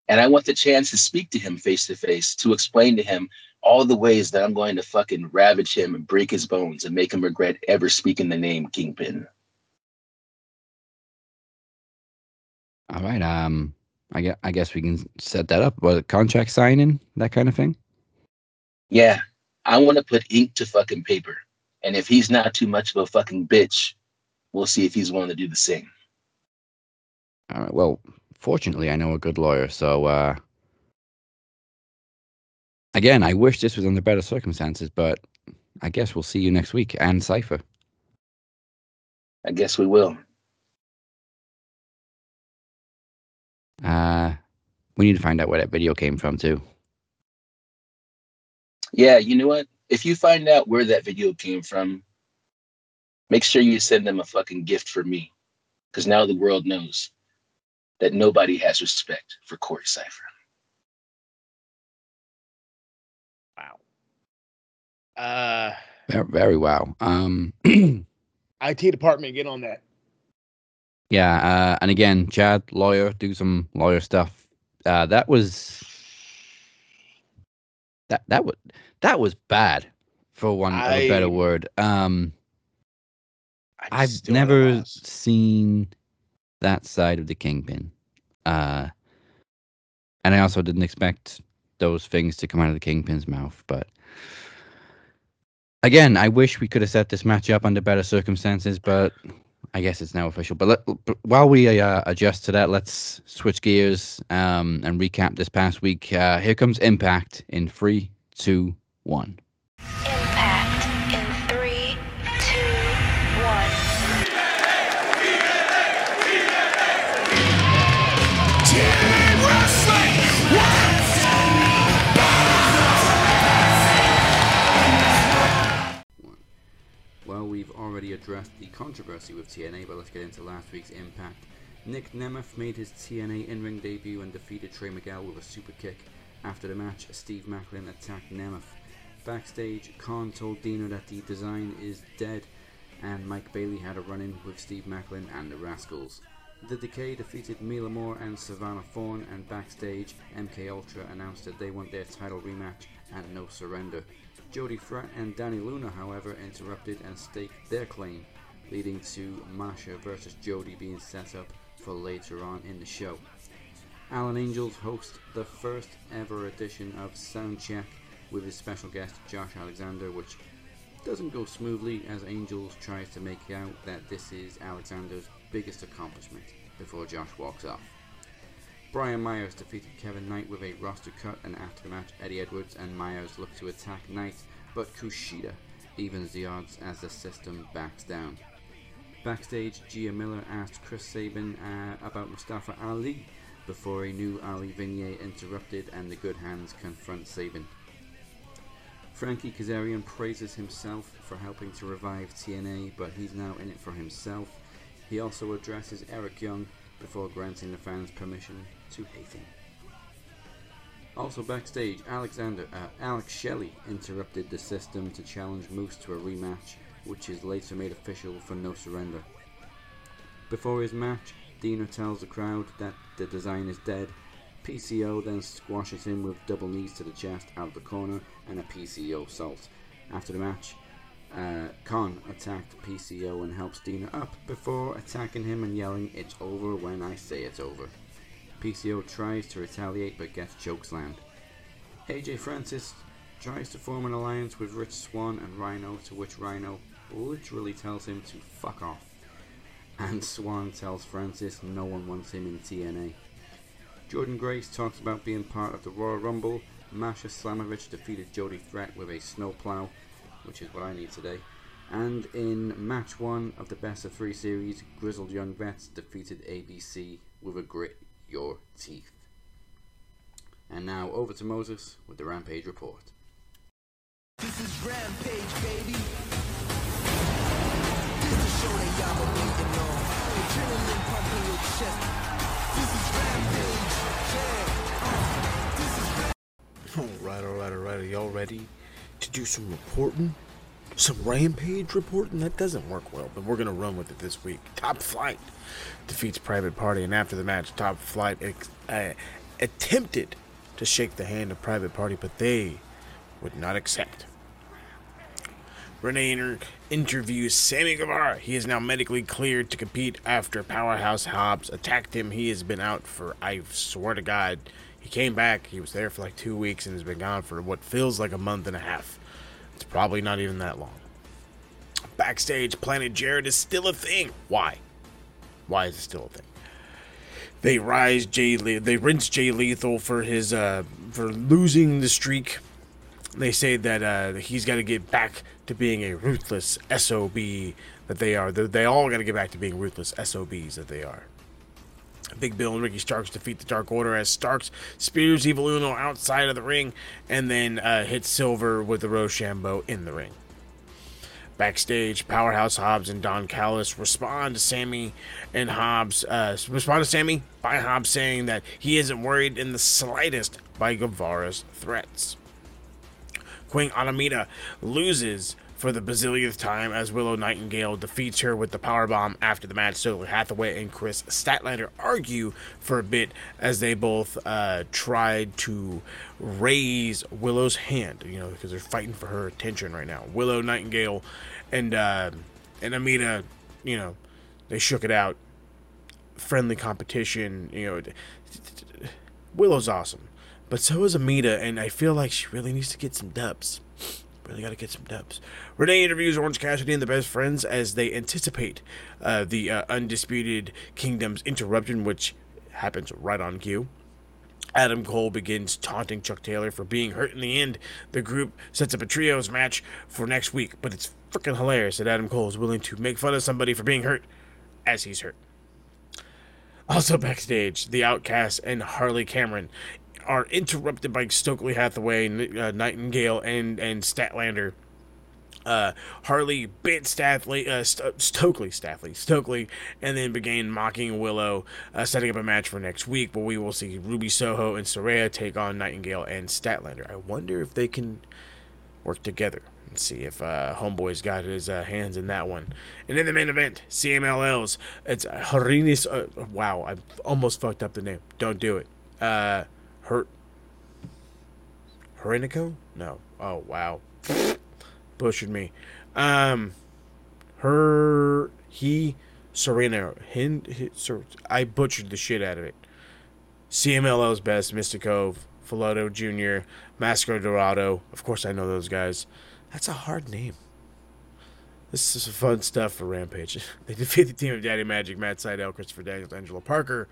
And I want the chance to speak to him face to face to explain to him all the ways that I'm going to fucking ravage him and break his bones and make him regret ever speaking the name Kingpin. All right. Um, I guess, I guess we can set that up. What contract signing, that kind of thing. Yeah, I want to put ink to fucking paper. And if he's not too much of a fucking bitch, we'll see if he's willing to do the same. All right. Well, fortunately, I know a good lawyer, so uh, again, I wish this was under better circumstances, but I guess we'll see you next week and Cypher. I guess we will. Uh, we need to find out where that video came from too. Yeah, you know what? If you find out where that video came from, make sure you send them a fucking gift for me. Because now the world knows that nobody has respect for Corey Cypher. Wow. Uh, Very, very wow. Um, [clears throat] IT department, get on that. yeah, uh, and again, Chad, lawyer, do some lawyer stuff. Uh, that was that that was that was bad, for one of a better word. Um, I I've still at a never seen that side of the kingpin. Uh, and I also didn't expect those things to come out of the kingpin's mouth. But again, I wish we could have set this match up under better circumstances, but I guess it's now official. But, let, but while we uh, adjust to that, let's switch gears um, and recap this past week. Uh, here comes Impact in three, two, one. Addressed the controversy with TNA, but let's get into last week's Impact. Nick Nemeth made his TNA in-ring debut and defeated Trey Miguel with a super kick. After the match, Steve Maclin attacked Nemeth. Backstage, Kon told Dino that the design is dead, and Mike Bailey had a run-in with Steve Maclin and the Rascals. The Decay defeated Mila Moore and Savannah Thorne, and backstage, MK Ultra announced that they want their title rematch at No Surrender. Jody Threat and Dani Luna, however, interrupted and staked their claim, leading to Masha versus Jody being set up for later on in the show. Alan Angels hosts the first ever edition of Soundcheck with his special guest Josh Alexander, which doesn't go smoothly as Angels tries to make out that this is Alexander's biggest accomplishment before Josh walks off. Brian Myers defeated Kevin Knight with a roster cut, and after the match, Eddie Edwards and Myers look to attack Knight, but Kushida evens the odds as the system backs down. Backstage, Gia Miller asked Chris Sabin uh, about Mustafa Ali before a new Ali vignette interrupted and the good hands confront Sabin. Frankie Kazarian praises himself for helping to revive TNA, but he's now in it for himself. He also addresses Eric Young before granting the fans permission to hate. Also backstage, Alexander uh, Alex Shelley interrupted the system to challenge Moose to a rematch, which is later made official for No Surrender. Before his match, Dino tells the crowd that the design is dead. PCO then squashes him with double knees to the chest out of the corner and a PCO salt. After the match, uh, Kon attacked PCO and helps Dina up before attacking him and yelling, It's over when I say it's over. PCO tries to retaliate but gets chokeslammed. AJ Francis tries to form an alliance with Rich Swann and Rhino, to which Rhino literally tells him to fuck off. And Swann tells Francis no one wants him in TNA. Jordynne Grace talks about being part of the Royal Rumble. Masha Slamovich defeated Jody Threat with a snowplow, which is what I need today. And in match one of the best of three series, Grizzled Young Vets defeated ABC with a grit your teeth. And now over to Moses with the Rampage report. This is Rampage, baby. This the show that y'all been waiting on. Adrenaline pumping your chest. This is Rampage, yeah. Uh, this is Rampage. Alright, alright, alright. Are y'all ready to do some reporting? Some rampage reporting? That doesn't work well, but we're gonna run with it this week. Top Flight defeats Private Party, and after the match, Top Flight ex- uh, attempted to shake the hand of Private Party, but they would not accept. Renee inter- interviews Sammy Guevara. He is now medically cleared to compete after Powerhouse Hobbs attacked him. He has been out for, I swear to God, he came back. He was there for like two weeks and has been gone for what feels like a month and a half. It's probably not even that long. Backstage, Planet Jared is still a thing. Why? Why is it still a thing? They rise Jay. Le- they rinse Jay Lethal for his uh, for losing the streak. They say that uh, he's got to get back to being a ruthless sob that they are. They, all got to get back to being ruthless sobs that they are. Big Bill and Ricky Starks defeat the Dark Order as Starks spears Evil Uno outside of the ring and then uh, hits Silver with the Rochambeau in the ring. Backstage, Powerhouse Hobbs and Don Callis respond to Sammy and Hobbs. Uh, respond to Sammy by Hobbs saying that he isn't worried in the slightest by Guevara's threats. Queen Anamita loses for the bazillionth time as Willow Nightingale defeats her with the powerbomb after the match. So Hathaway and Kris Statlander argue for a bit as they both uh, tried to raise Willow's hand, you know, because they're fighting for her attention right now. Willow Nightingale and uh, and Amita, you know, they shook it out. Friendly competition, you know. Willow's awesome, but so is Amita, and I feel like she really needs to get some dubs. Really got to get some dubs. Renee interviews Orange Cassidy and the best friends as they anticipate uh, the uh, Undisputed Kingdom's interruption, which happens right on cue. Adam Cole begins taunting Chuck Taylor for being hurt in the end. The group sets up a trios match for next week, but it's freaking hilarious that Adam Cole is willing to make fun of somebody for being hurt as he's hurt. Also backstage, the Outcast and Harley Cameron are interrupted by Stokely Hathaway, uh, Nightingale, and and Statlander. Uh, Harley bit uh, St- Stokely, Staffley, Stokely, and then began mocking Willow, uh, setting up a match for next week. But we will see Ruby Soho and Saraya take on Nightingale and Statlander. I wonder if they can work together and see if uh, Homeboy's got his uh, hands in that one. And in the main event, CMLL's it's Harinis. Uh, wow, I almost fucked up the name. Don't do it. Hurt. Herinico? No. Oh wow, [laughs] butchered me. Um, her he Serena hin, hi- Ser- I butchered the shit out of it. CMLL's best, Mysticove, Filoto Jr., Masco Dorado. Of course, I know those guys. That's a hard name. This is fun stuff for Rampage. [laughs] They defeat the team of Daddy Magic, Matt Sydal, Christopher Daniels, Angela Parker.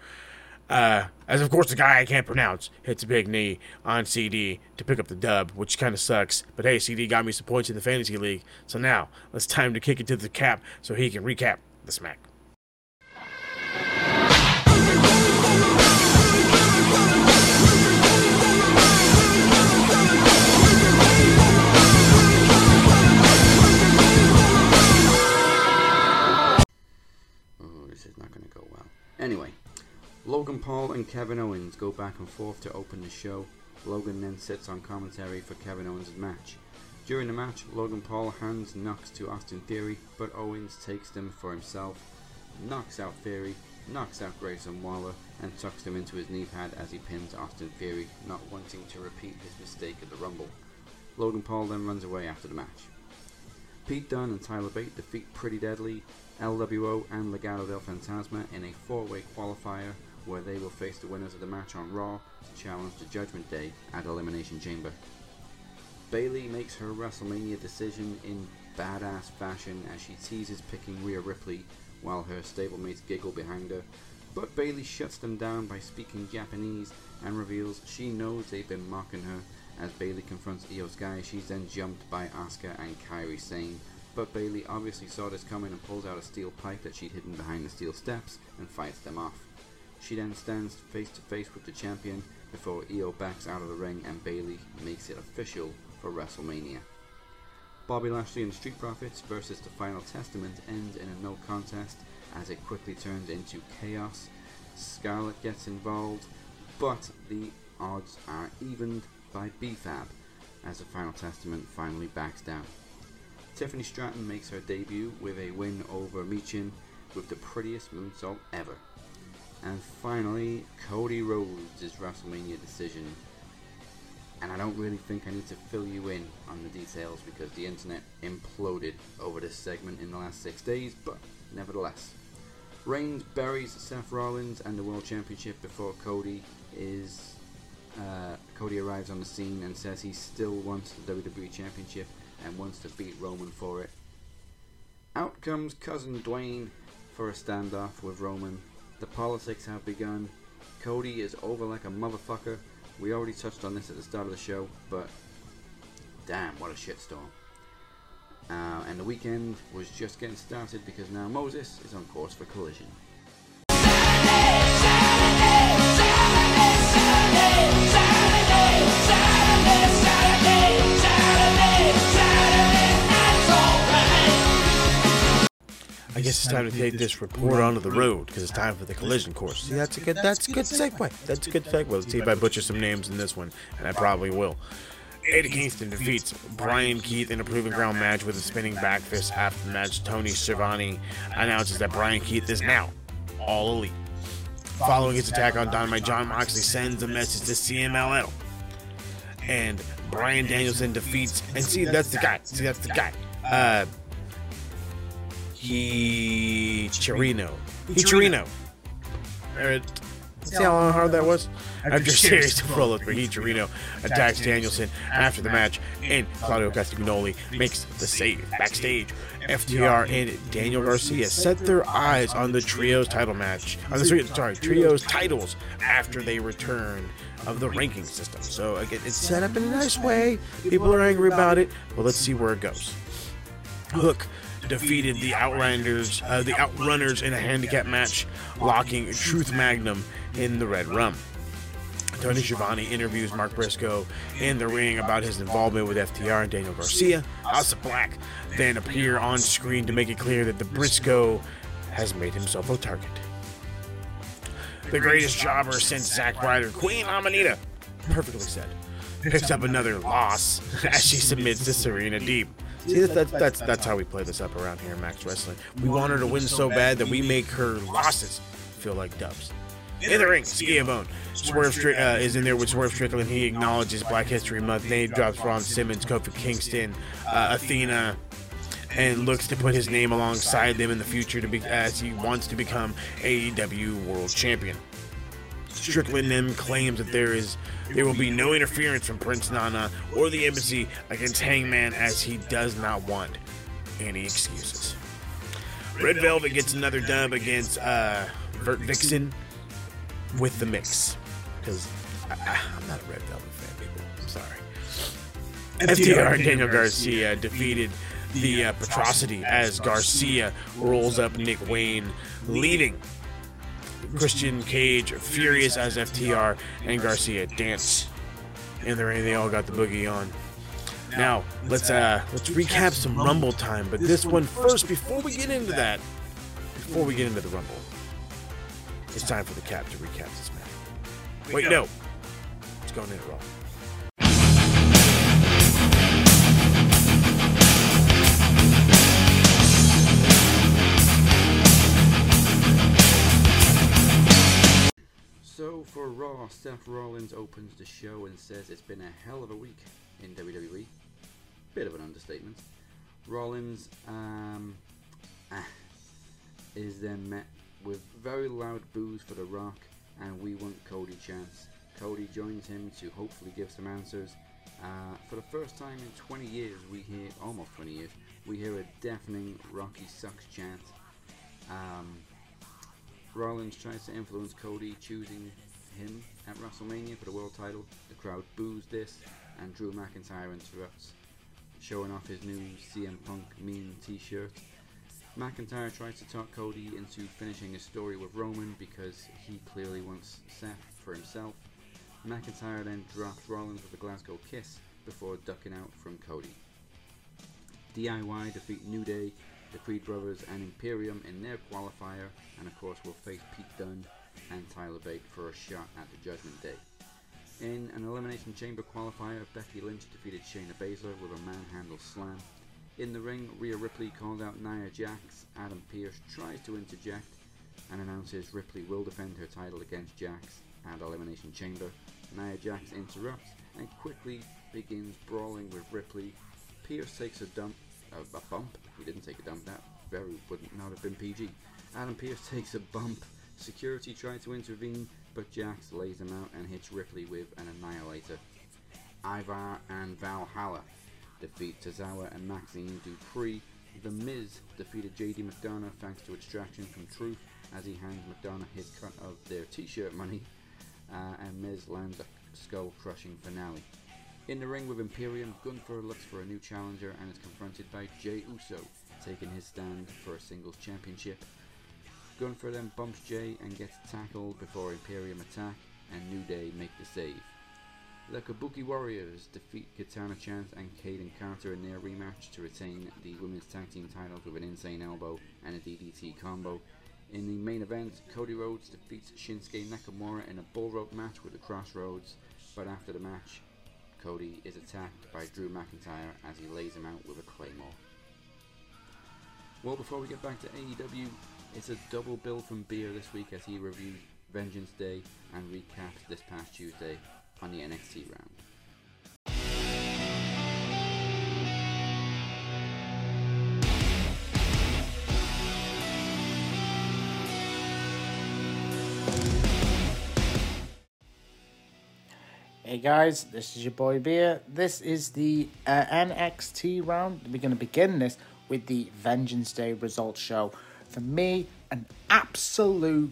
Uh, as of course the guy I can't pronounce hits a big knee on CD to pick up the dub, which kind of sucks. But hey, CD got me some points in the fantasy league, so now it's time to kick it to the cap so he can recap the smack. Oh, this is not going to go well. Anyway, Logan Paul and Kevin Owens go back and forth to open the show. Logan then sits on commentary for Kevin Owens' match. During the match, Logan Paul hands knocks to Austin Theory, but Owens takes them for himself, knocks out Theory, knocks out Grayson Waller, and tucks them into his knee pad as he pins Austin Theory, not wanting to repeat his mistake at the Rumble. Logan Paul then runs away after the match. Pete Dunne and Tyler Bate defeat Pretty Deadly, LWO, and Legado del Fantasma in a four-way qualifier where they will face the winners of the match on Raw challenge the Judgment Day at Elimination Chamber. Bayley makes her WrestleMania decision in badass fashion as she teases picking Rhea Ripley while her stablemates giggle behind her, but Bayley shuts them down by speaking Japanese and reveals she knows they've been mocking her. As Bayley confronts Io Sky, she's then jumped by Asuka and Kairi Sane, but Bayley obviously saw this coming and pulls out a steel pipe that she'd hidden behind the steel steps and fights them off. She then stands face to face with the champion before Io backs out of the ring and Bayley makes it official for WrestleMania. Bobby Lashley and the Street Profits versus the Final Testament ends in a no contest as it quickly turns into chaos. Scarlett gets involved, but the odds are evened by BFAB as the Final Testament finally backs down. Tiffany Stratton makes her debut with a win over Michin with the prettiest moonsault ever. And finally, Cody Rhodes' WrestleMania decision. And I don't really think I need to fill you in on the details because the internet imploded over this segment in the last six days, but nevertheless. Reigns buries Seth Rollins and the World Championship before Cody is uh, Cody arrives on the scene and says he still wants the WWE Championship and wants to beat Roman for it. Out comes cousin Dwayne for a standoff with Roman. The politics have begun. Cody is over like a motherfucker. We already touched on this at the start of the show, but damn, what a shitstorm. Uh, and the weekend was just getting started because now Moses is on course for collision. I guess it's time to take this report onto the road because it's time for the collision course. See, that's a good. That's a good segue. That's a good segue. Let's see if I butcher some names in this one, and I probably will. Eddie Kingston defeats Bryan Keith in a proven ground match with a spinning back fist after the match. Tony Schiavone announces that Bryan Keith is now all elite. Following his attack on Dynamite, Jon Moxley sends a message to CMLL. And Bryan Danielson defeats, and see, that's the guy. See, that's the guy. Uh, he Chirino. He Chirino. See how hard that was? After a series of roll where he Chirino attacks Danielson after the match, and Claudio Castagnoli makes the save. Backstage, FTR and Daniel Garcia set their eyes on the trios title match. On the sorry, trios titles after they return of the ranking system. So again, it's set up in a nice way. People are angry about it, but let's see where it goes. Hook defeated the Outlanders, uh, the Outrunners in a handicap match, locking Truth Magnum in the Red Rum. Tony Schiavone interviews Mark Briscoe in the ring about his involvement with FTR and Daniel Garcia. House Black then appear on screen to make it clear that the Briscoe has made himself a target. The greatest jobber since Zack Ryder, Queen Amanita, perfectly said, picks up another loss [laughs] as she submits to Serena Deeb. See, that's, that's, that's, that's how we play this up around here in Max Wrestling. We want her to win so bad that we make her losses feel like dubs. In the ring. Swerve uh, is in there with Swerve Strickland. He acknowledges Black History Month. Name drops Ron Simmons, Kofi Kingston, uh, Athena, and looks to put his name alongside them in the future to be as he wants to become AEW World Champion. Strickland then claims that there is there will be no interference from Prince Nana or the embassy against Hangman as he does not want any excuses. Red Velvet gets another dub against uh, Vert Vixen with the mix because I'm not a Red Velvet fan, people. I'm sorry. FTR and Daniel Garcia defeated the uh, Petrosity as Garcia rolls up Nick Wayne, leaving Christian Cage furious as FTR and Garcia dance in the ring. They all got the boogie on. Now let's uh let's recap some Rumble time, but this one first before we get into that. Before we get into the Rumble, it's time for the cap to recap this match. Wait, no, it's going in at Raw. For Raw, Seth Rollins opens the show and says it's been a hell of a week in WWE. Bit of an understatement. Rollins um, ah, is then met with very loud boos for The Rock, and we want Cody chants. Cody joins him to hopefully give some answers. Uh, for the first time in 20 years, we hear almost 20 years, we hear a deafening Rocky sucks chant. Um, Rollins tries to influence Cody, choosing him at WrestleMania for the world title. The crowd boos this, and Drew McIntyre interrupts, showing off his new CM Punk mean t-shirt. McIntyre tries to talk Cody into finishing his story with Roman because he clearly wants Seth for himself. McIntyre then drops Rollins with a Glasgow kiss before ducking out from Cody. DIY defeat New Day, the Creed Brothers, and Imperium in their qualifier, and of course will face Pete Dunne and Tyler Bate for a shot at the Judgment Day. In an Elimination Chamber qualifier, Becky Lynch defeated Shayna Baszler with a manhandle slam. In the ring, Rhea Ripley called out Nia Jax. Adam Pearce tries to interject and announces Ripley will defend her title against Jax at Elimination Chamber. Nia Jax interrupts and quickly begins brawling with Ripley. Pearce takes a dump, uh, a bump. He didn't take a dump. That very would not have been PG. Adam Pearce [laughs] takes a bump. Security try to intervene, but Jax lays him out and hits Ripley with an annihilator. Ivar and Valhalla defeat Tozawa and Maxxine Dupri. The Miz defeated JD McDonagh thanks to extraction from Truth as he hands McDonagh his cut of their t-shirt money, uh, and Miz lands a skull-crushing finale. In the ring with Imperium, Gunther looks for a new challenger and is confronted by Jey Uso, taking his stand for a singles championship. Gunther then bumps Jay and gets tackled before Imperium attack, and New Day make the save. The Kabuki Warriors defeat Katana Chance and Kayden Carter in their rematch to retain the women's tag team titles with an insane elbow and a DDT combo. In the main event, Cody Rhodes defeats Shinsuke Nakamura in a bull rope match with the Crossroads, but after the match, Cody is attacked by Drew McIntyre as he lays him out with a claymore. Well, before we get back to AEW, it's a double bill from Beer this week as he reviews Vengeance Day and recaps this past Tuesday on the NXT round. Hey guys, this is your boy Beer. This is the uh, NXT round. We're going to begin this with the Vengeance Day results show. For me, an absolute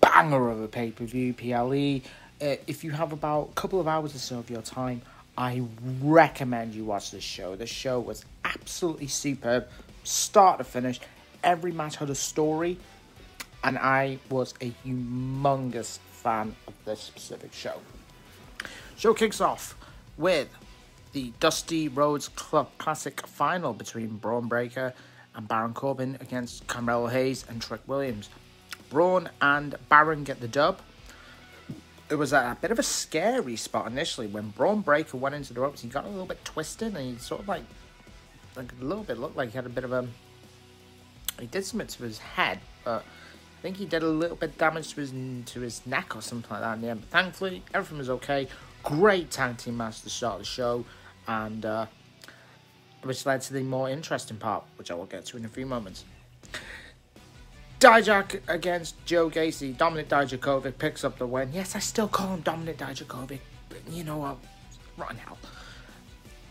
banger of a pay per view, PLE. Uh, if you have about a couple of hours or so of your time, I recommend you watch this show. The show was absolutely superb, start to finish. Every match had a story, and I was a humongous fan of this specific show. Show kicks off with the Dusty Rhodes Club Classic final between Bron Breakker and Baron Corbin against Carmelo Hayes and Trick Williams. Bron and Baron get the dub. It was a bit of a scary spot initially when Bron Breakker went into the ropes. He got a little bit twisted and he sort of like, like a little bit looked like he had a bit of a. He did something to his head, but I think he did a little bit damage to his to his neck or something like that in the end. But thankfully, everything was okay. Great tag team match to start the show, and uh, which led to the more interesting part, which I will get to in a few moments. Dijak against Joe Gacy. Dominic Dijakovic picks up the win. Yes, I still call him Dominic Dijakovic, but you know what? Rotten hell.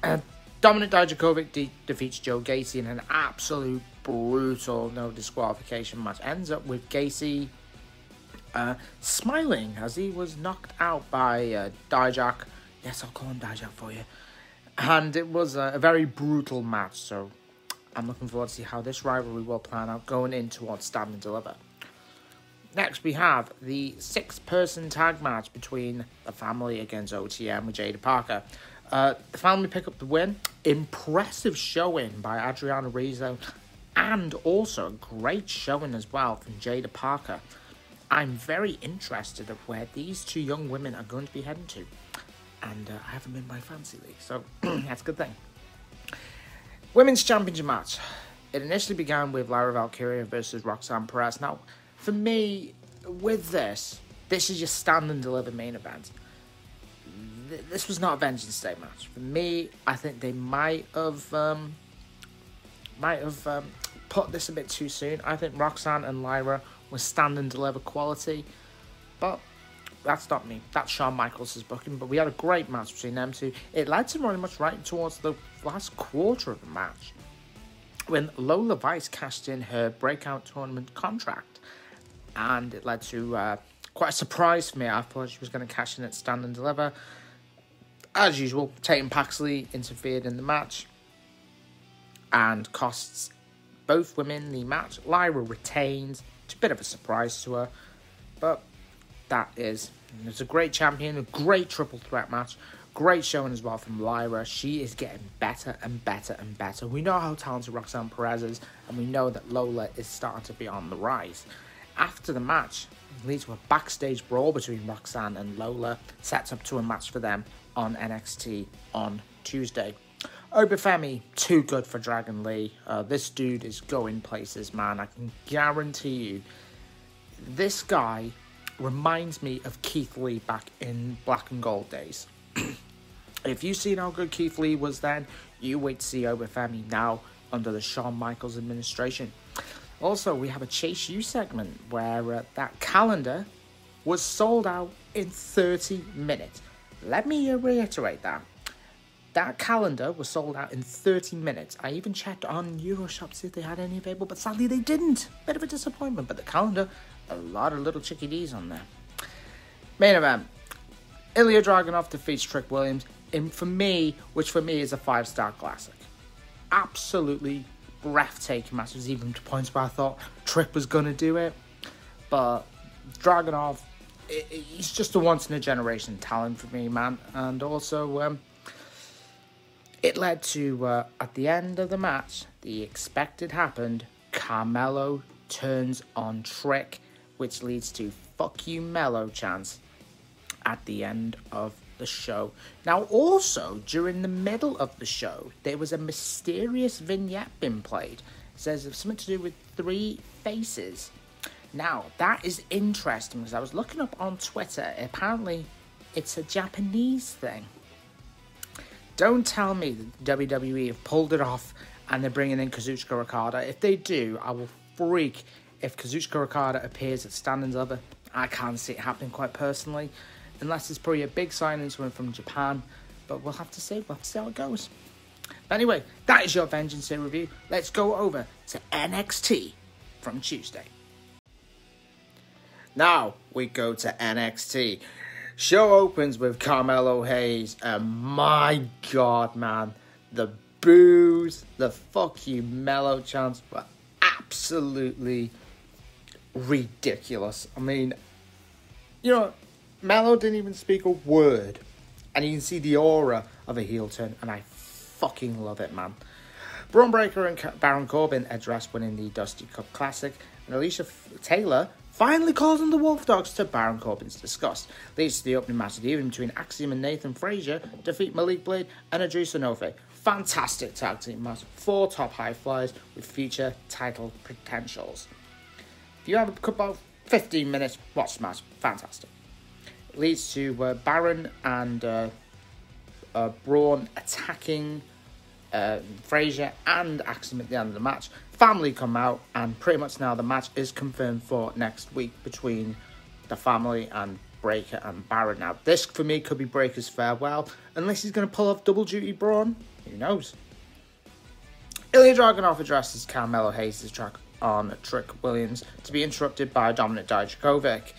Uh, Dominic Dijakovic de- defeats Joe Gacy in an absolute brutal no disqualification match. Ends up with Gacy uh, smiling as he was knocked out by uh, Dijak. Yes, I'll call him Dijak for you. And it was a, a very brutal match, so I'm looking forward to see how this rivalry will plan out going in towards Stand and Deliver. Next, we have the six-person tag match between the family against OTM with Jaida Parker. Uh, the family pick up the win. Impressive showing by Adriana Rizzo, and also a great showing as well from Jaida Parker. I'm very interested of where these two young women are going to be heading to, and uh, I haven't been my fancy league, so [clears throat] that's a good thing. Women's Championship match. It initially began with Lyra Valkyria versus Roxanne Perez. Now, for me, with this, this is your stand and deliver main event. Th- This was not a Vengeance Day match. For me, I think they might have um, might have um, put this a bit too soon. I think Roxanne and Lyra were stand and deliver quality, but that's not me. That's Shawn Michaels' booking. But we had a great match between them two. It led to pretty much right towards the last quarter of the match when Lola Vice cashed in her breakout tournament contract, and it led to uh, quite a surprise for me. I thought she was going to cash in at Stand and Deliver. As usual, Tatum Paxley interfered in the match and costs both women the match. Lyra retains. It's a bit of a surprise to her, but that is. It's a great champion, a great triple threat match. Great showing as well from Lyra. She is getting better and better and better. We know how talented Roxanne Perez is, and we know that Lola is starting to be on the rise. After the match, leads to a backstage brawl between Roxanne and Lola, sets up to a match for them on NXT on Tuesday. Oba Femi, too good for Dragon Lee. Uh, this dude is going places, man. I can guarantee you. This guy reminds me of Keith Lee back in Black and Gold days. [clears throat] if you've seen how good Keith Lee was then, you wait to see Oba Femi now under the Shawn Michaels administration. Also, we have a Chase U segment where uh, that calendar was sold out in 30 minutes. Let me uh, reiterate that. That calendar was sold out in 30 minutes. I even checked on Euroshop to see if they had any available, but sadly they didn't. Bit of a disappointment, but the calendar, a lot of little chickadees on there. Main event. Ilya Dragunov defeats Trick Williams in for me, which for me is a five star classic. Absolutely breathtaking match. There's even to points where I thought Trick was gonna do it, but Dragunov, i- i- he's just a once in a generation talent for me, man. And also, um, it led to uh, at the end of the match, the expected happened. Carmelo turns on Trick, which leads to "fuck you, Mello" chance at the end of the show. Now, also during the middle of the show, there was a mysterious vignette being played. It says something to do with three faces. Now, that is interesting because I was looking up on Twitter. Apparently, it's a Japanese thing. Don't tell me that WWE have pulled it off and they're bringing in Kazuchika Okada. If they do, I will freak if Kazuchika Okada appears at standings and Deliver. I can't see it happening quite personally, unless it's probably a big signing him from Japan. But we'll have to see. We'll have to see how it goes. But anyway, that is your Vengeance Day review. Let's go over to NXT from Tuesday. Now we go to NXT. Show opens with Carmelo Hayes, and my god, man, the boos, the fuck you mellow chants were absolutely ridiculous. I mean, you know, Mello didn't even speak a word and you can see the aura of a heel turn, and I fucking love it, man. Bron Breakker and Baron Corbin address winning the Dusty Cup Classic, and Alicia Taylor finally calls on the Wolf Dogs to Baron Corbin's disgust. Leads to the opening match of the evening between Axiom and Nathan Frazer, defeat Malik Blade and Edris Enofé. Fantastic tag team match, four top high flyers with future title potentials. You have about 15 minutes, watch match. Fantastic. It leads to uh, Baron and uh, uh, Bron attacking uh, Frazer and Axiom at the end of the match. Family come out, and pretty much now the match is confirmed for next week between the family and Breakker and Baron. Now, this for me could be Breakker's farewell, unless he's going to pull off double duty Bron. Who knows? Ilya Dragunov addresses Carmelo Hayes' track on Trick Williams to be interrupted by Dominic Dijakovic.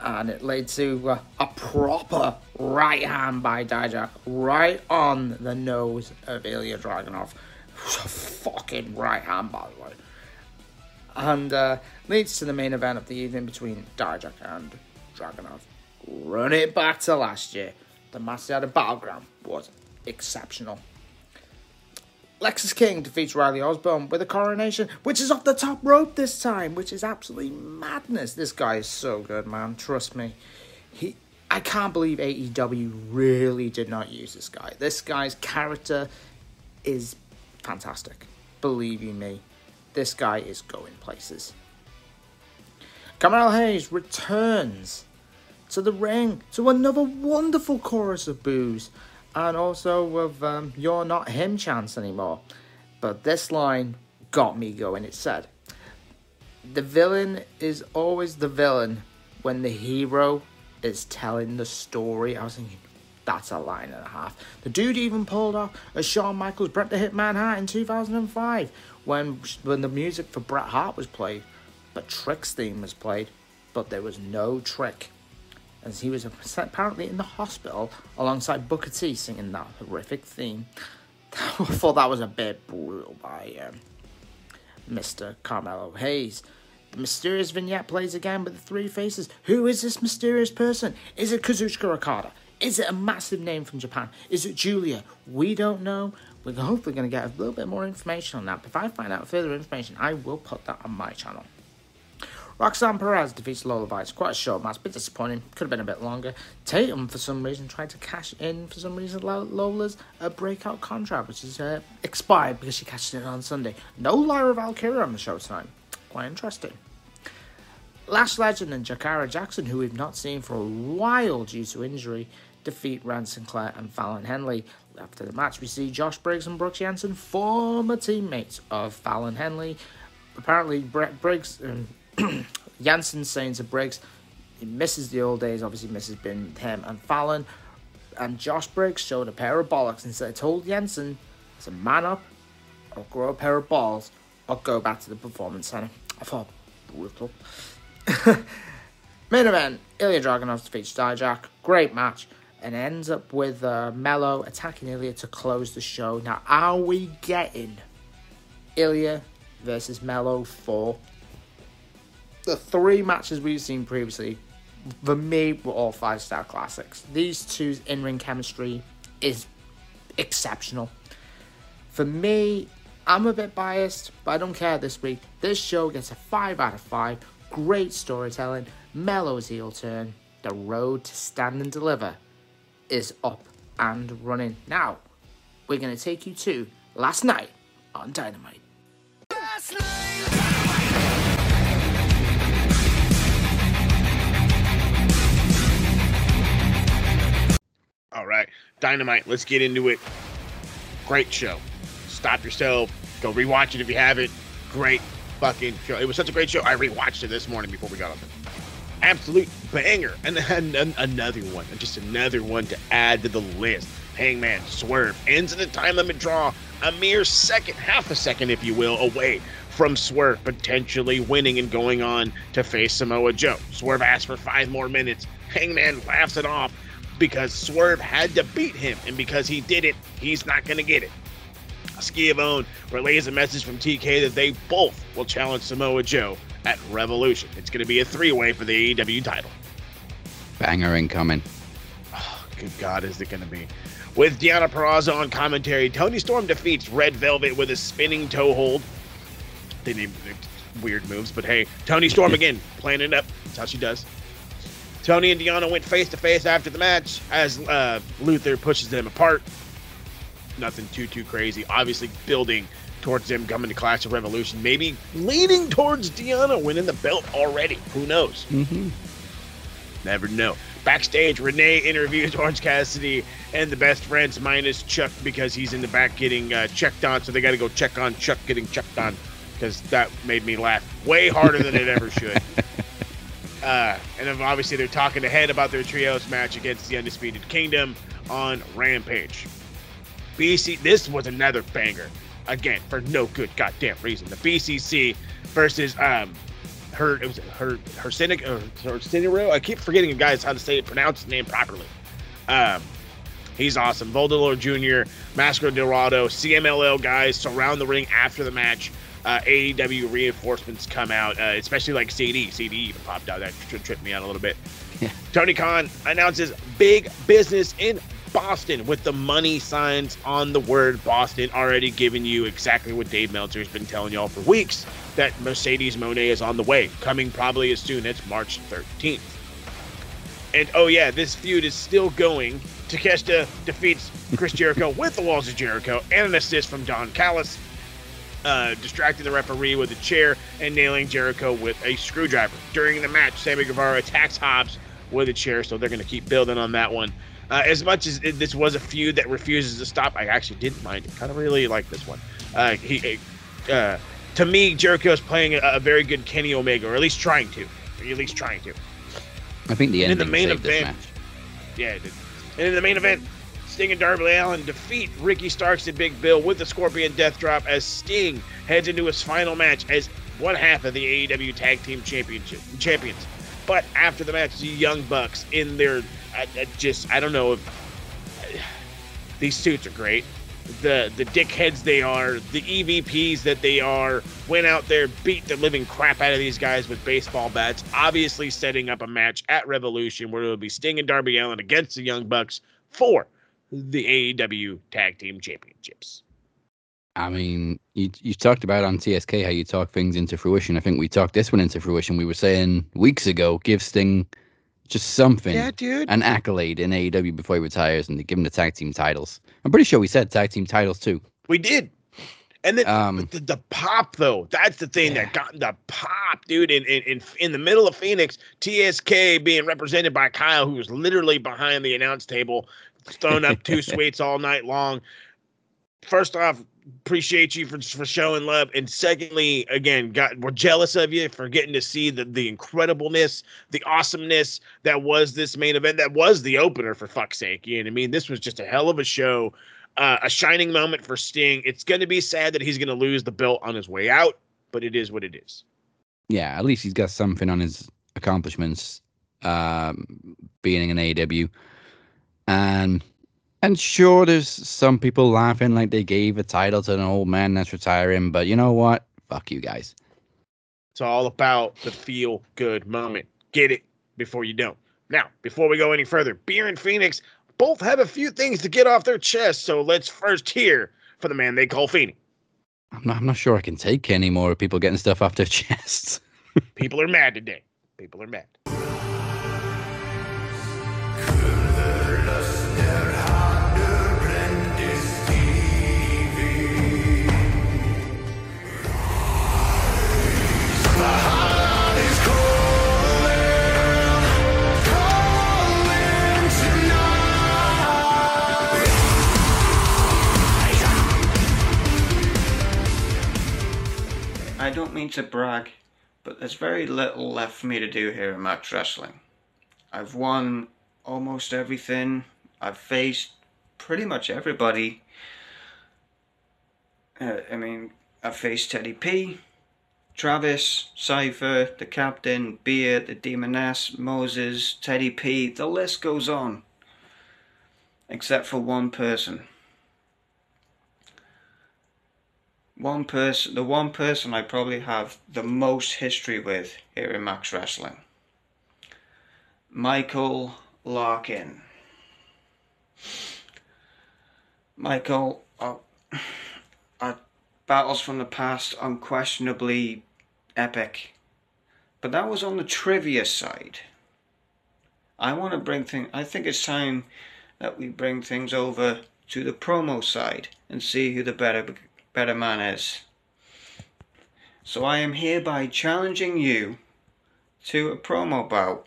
And it led to uh, a proper right hand by Dijak right on the nose of Ilya Dragunov. fucking right hand, by the way. And uh, leads to the main event of the evening between Dijak and Dragunov. Run it back to last year. The the Battleground was exceptional. Lexis King defeats Riley Osborne with a coronation, which is off the top rope this time, which is absolutely madness. This guy is so good, man. Trust me. He I can't believe AEW really did not use this guy. This guy's character is fantastic. Believe you me. This guy is going places. Carmelo Hayes returns to the ring to another wonderful chorus of boos and also with um, You're Not Him chance anymore. But this line got me going. It said, The villain is always the villain when the hero is telling the story. I was thinking, that's a line and a half. The dude even pulled off a Shawn Michaels Bret the Hitman Hart in 2005 when, when the music for Bret Hart was played, but Trick's theme was played, but there was no Trick as he was apparently in the hospital alongside Booker T singing that horrific theme. [laughs] I thought that was a bit brutal by um, Mr. Carmelo Hayes. The mysterious vignette plays again with the three faces. Who is this mysterious person? Is it Kazuchika Okada? Is it a massive name from Japan? Is it Giulia? We don't know. We're hopefully going to get a little bit more information on that. But if I find out further information, I will put that on my channel. Roxanne Perez defeats Lola Vice. Quite a short match, bit disappointing. Could have been a bit longer. Tatum, for some reason, tried to cash in for some reason Lola's a breakout contract, which is uh, expired because she cashed it on Sunday. No Lyra Valkyria on the show tonight. Quite interesting. Lash Legend and Jakara Jackson, who we've not seen for a while due to injury, defeat Rand Sinclair and Fallon Henley. After the match, we see Josh Briggs and Brooks Jensen, former teammates of Fallon Henley. Apparently, Brett Briggs. Um, [clears throat] Jensen saying to Briggs, he misses the old days, obviously misses being him and Fallon. And Josh Briggs showed a pair of bollocks and said, told Jensen to man up or grow a pair of balls or go back to the performance center. I thought brutal. [laughs] Main event, Ilya Dragunov defeats Dijak. Great match. And ends up with uh, Mello attacking Ilya to close the show. Now, are we getting Ilya versus Mello for the three matches we've seen previously, for me, were all five star classics. These two's in ring chemistry is exceptional. For me, I'm a bit biased, but I don't care this week. This show gets a 5 out of 5. Great storytelling, Mello's heel turn. The road to stand and deliver is up and running. Now, we're going to take you to last night on Dynamite. All right, Dynamite. Let's get into it. Great show. Stop yourself. Go rewatch it if you haven't. Great fucking show. It was such a great show. I rewatched it this morning before we got up. Absolute banger. And then another one, just another one to add to the list. Hangman Swerve ends in a time limit draw, a mere second, half a second, if you will, away from Swerve potentially winning and going on to face Samoa Joe. Swerve asks for five more minutes. Hangman laughs it off because Swerve had to beat him, and because he did it, he's not going to get it. Schiavone relays a message from TK that they both will challenge Samoa Joe at Revolution. It's going to be a three way for the AEW title. Banger incoming. Oh, good God, is it going to be? With Deonna Purrazzo on commentary, Toni Storm defeats Red Velvet with a spinning toe hold. They named it weird moves, but hey, Toni Storm [laughs] again, playing it up. That's how she does. Toni and Deonna went face to face after the match as uh, Luther pushes them apart. Nothing too too crazy. Obviously, building towards them coming to Clash of Revolution. Maybe leaning towards Deonna winning the belt already. Who knows? Mm-hmm. Never know. Backstage, Renee interviews [laughs] Orange Cassidy and the best friends minus Chuck because he's in the back getting uh, checked on. So they got to go check on Chuck getting checked on because that made me laugh way harder than it ever should. [laughs] Uh, and then obviously they're talking ahead about their trios match against the Undisputed Kingdom on Rampage. BC, this was another banger. Again, for no good goddamn reason. The BCC versus um, her it was her her cynic or her Cinero. I keep forgetting guys how to say it, pronounce his name properly. Um, he's awesome. Volador Jr., Mascara Dorada, CMLL guys surround the ring after the match. Uh, AEW reinforcements come out, uh, especially like CD. CD even popped out. That tri- tripped me out a little bit. Tony Khan announces big business in Boston with the money signs on the word Boston, already giving you exactly what Dave Meltzer's been telling y'all for weeks that Mercedes Moné is on the way, coming probably as soon as March 13th. And oh, yeah, this feud is still going. Takeshita defeats Chris Jericho [laughs] with the Walls of Jericho and an assist from Don Callis, uh, distracting the referee with a chair and nailing Jericho with a screwdriver. During the match, Sammy Guevara attacks Hobbs with a chair, so they're going to keep building on that one. Uh, as much as it, this was a feud that refuses to stop, I actually didn't mind it. Kind of really like this one. Uh, he, uh, to me, Jericho is playing a, a very good Kenny Omega, or at least trying to, or at least trying to. I think the And in ending the main event, match. yeah, it did. And in the main event, Sting and Darby Allin defeat Ricky Starks and Big Bill with the Scorpion Death Drop as Sting heads into his final match as one half of the AEW Tag Team Championship champions. But after the match, the Young Bucks in their, I, I just I don't know if [sighs] these suits are great. The the dickheads they are, the EVPs that they are, went out there, beat the living crap out of these guys with baseball bats. Obviously, setting up a match at Revolution where it will be Sting and Darby Allin against the Young Bucks for the AEW Tag Team Championships. I mean, you you talked about on TSK how you talk things into fruition. I think we talked this one into fruition. We were saying weeks ago, give Sting just something, Yeah, dude. an accolade in AEW before he retires, and they give him the tag team titles. I'm pretty sure we said tag team titles too. We did. And then Um, the, the pop though, that's the thing that got the pop, dude. In, in in in the middle of Phoenix, TSK being represented by Kyle, who was literally behind the announce table, throwing up two [laughs] sweets all night long. First off, appreciate you for for showing love, and secondly, again, got we're jealous of you for getting to see the the incredibleness, the awesomeness that was this main event. That was the opener for fuck's sake. You know what I mean? This was just a hell of a show uh, a shining moment for Sting. It's going to be sad that he's going to lose the belt on his way out, but it is what it is. Yeah, at least he's got something on his accomplishments, um, being an AEW, and and sure, there's some people laughing like they gave a title to an old man that's retiring, but you know what? Fuck you guys. It's all about the feel good moment. Get it before you don't. Now, before we go any further, Beer and Phoenix both have a few things to get off their chest, so let's first hear for the man they call Phoenix. I'm not, I'm not sure I can take any more of people getting stuff off their [laughs] chests. People are mad today. People are mad. Don't mean to brag, but there's very little left for me to do here in Max Wrestling. I've won almost everything. I've faced pretty much everybody. Uh, I mean, I've faced Teddy P, Travis, Cypher, the Captain, Beer, the Demoness, Moses, Teddy P. The list goes on. Except for one person. One person, the one person I probably have the most history with here in Max Wrestling. Michael Larkin. Michael, uh, [sighs] our, our battles from the past unquestionably epic, but that was on the trivia side. I want to bring things. I think it's time that we bring things over to the promo side and see who the better better manners. So I am hereby challenging you to a promo bout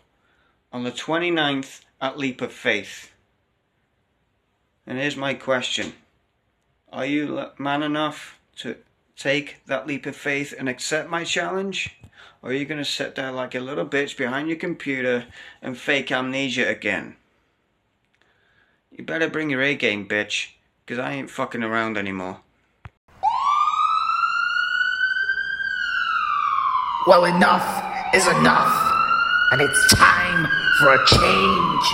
on the 29th at Leap of Faith. And here's my question Are you man enough to take that leap of faith and accept my challenge? Or are you going to sit there like a little bitch behind your computer and fake amnesia again? You better bring your A game, bitch, because I ain't fucking around anymore. Well, enough is enough, and it's time for a change.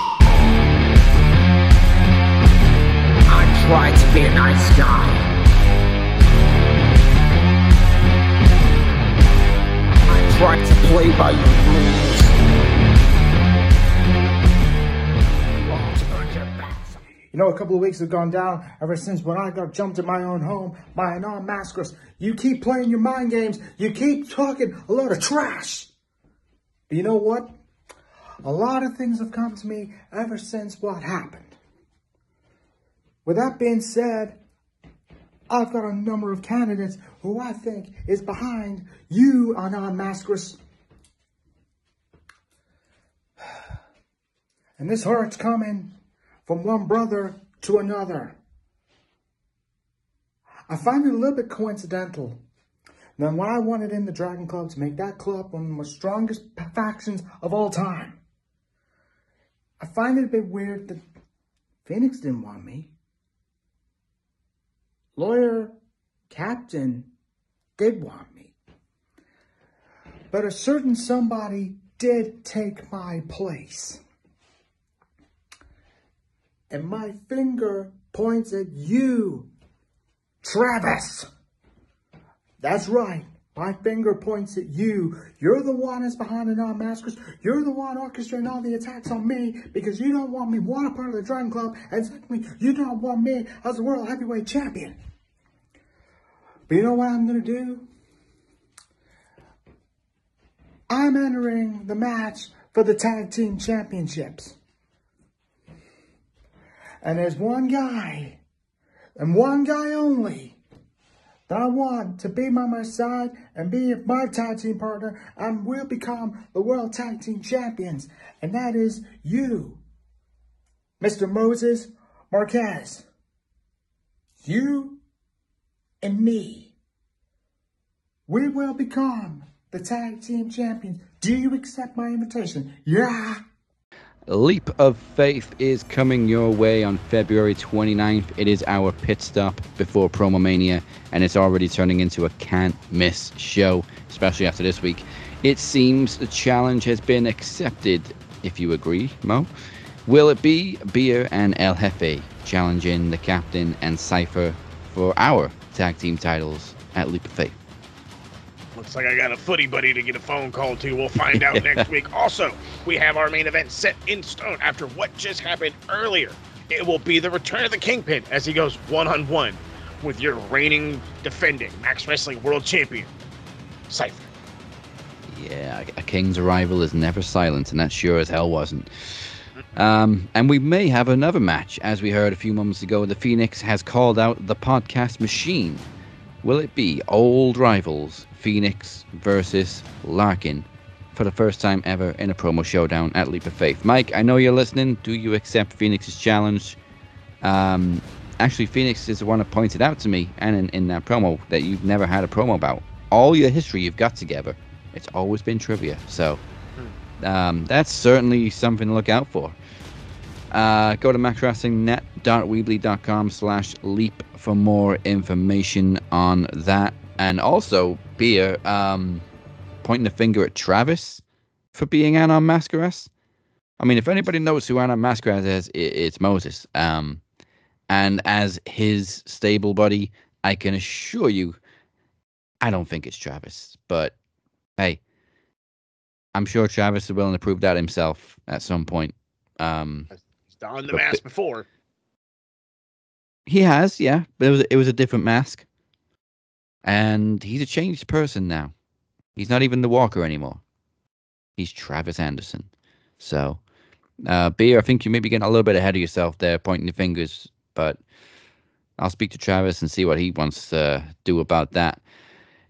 I tried to be a nice guy. I tried to play by your rules. You know, a couple of weeks have gone down ever since when I got jumped in my own home by an armed masquerade. You keep playing your mind games. You keep talking a lot of trash. But you know what? A lot of things have come to me ever since what happened. With that being said, I've got a number of candidates who I think is behind you, Anon Mascaras. [sighs] And this hurt's coming from one brother to another. I find it a little bit coincidental that when I wanted in the Dragon Club to make that club one of the strongest factions of all time, I find it a bit weird that Phoenix didn't want me. Lawyer Captain did want me. But a certain somebody did take my place. And my finger points at you, Travis. That's right. My finger points at you. You're the one that's behind the non-maskers. You're the one orchestrating all the attacks on me because you don't want me one part of the Dragon Club, and secondly, you don't want me as the world heavyweight champion. But you know what I'm gonna do? I'm entering the match for the tag team championships. And there's one guy, and one guy only, that I want to be by my side and be my tag team partner and will become the world tag team champions. And that is you, Mr. Moses Marquez. You and me. We will become the tag team champions. Do you accept my invitation? Yeah. Leap of Faith is coming your way on February 29th. It is our pit stop before Promomania, and it's already turning into a can't miss show, especially after this week. It seems the challenge has been accepted, if you agree, Mo. Will it be Beer and El Jefe challenging the captain and Cypher for our tag team titles at Leap of Faith? Looks like I got a footy buddy to get a phone call to. We'll find out [laughs] next week. Also, we have our main event set in stone after what just happened earlier. It will be the return of the Kingpin as he goes one on one with your reigning, defending Max Wrestling World Champion, Cypher. Yeah, a king's arrival is never silent, and that sure as hell wasn't. Um, and we may have another match, as we heard a few moments ago. The Phoenix has called out the podcast machine. Will it be old rivals, Phoenix versus Larkin, for the first time ever in a promo showdown at Leap of Faith? Mike, I know you're listening. Do you accept Phoenix's challenge? Um, actually, Phoenix is the one that pointed out to me, and in, in that promo, that you've never had a promo about. All your history you've got together, it's always been trivia. So um, that's certainly something to look out for. Uh, go to maxwrestlingnet.weebly.com slash leap for more information on that. And also, Beer, um, pointing the finger at Travis for being Anon Mascaras. I mean, if anybody knows who Anon Mascaras is, it, it's Moses. Um, and as his stable buddy, I can assure you, I don't think it's Travis. But hey, I'm sure Travis is willing to prove that himself at some point. Um, He's donned the mask before. He has, yeah, but it was it was a different mask, and he's a changed person now. He's not even the Walker anymore. He's Travis Anderson. So, uh, Beer, I think you may be getting a little bit ahead of yourself there, pointing your fingers. But I'll speak to Travis and see what he wants to do about that.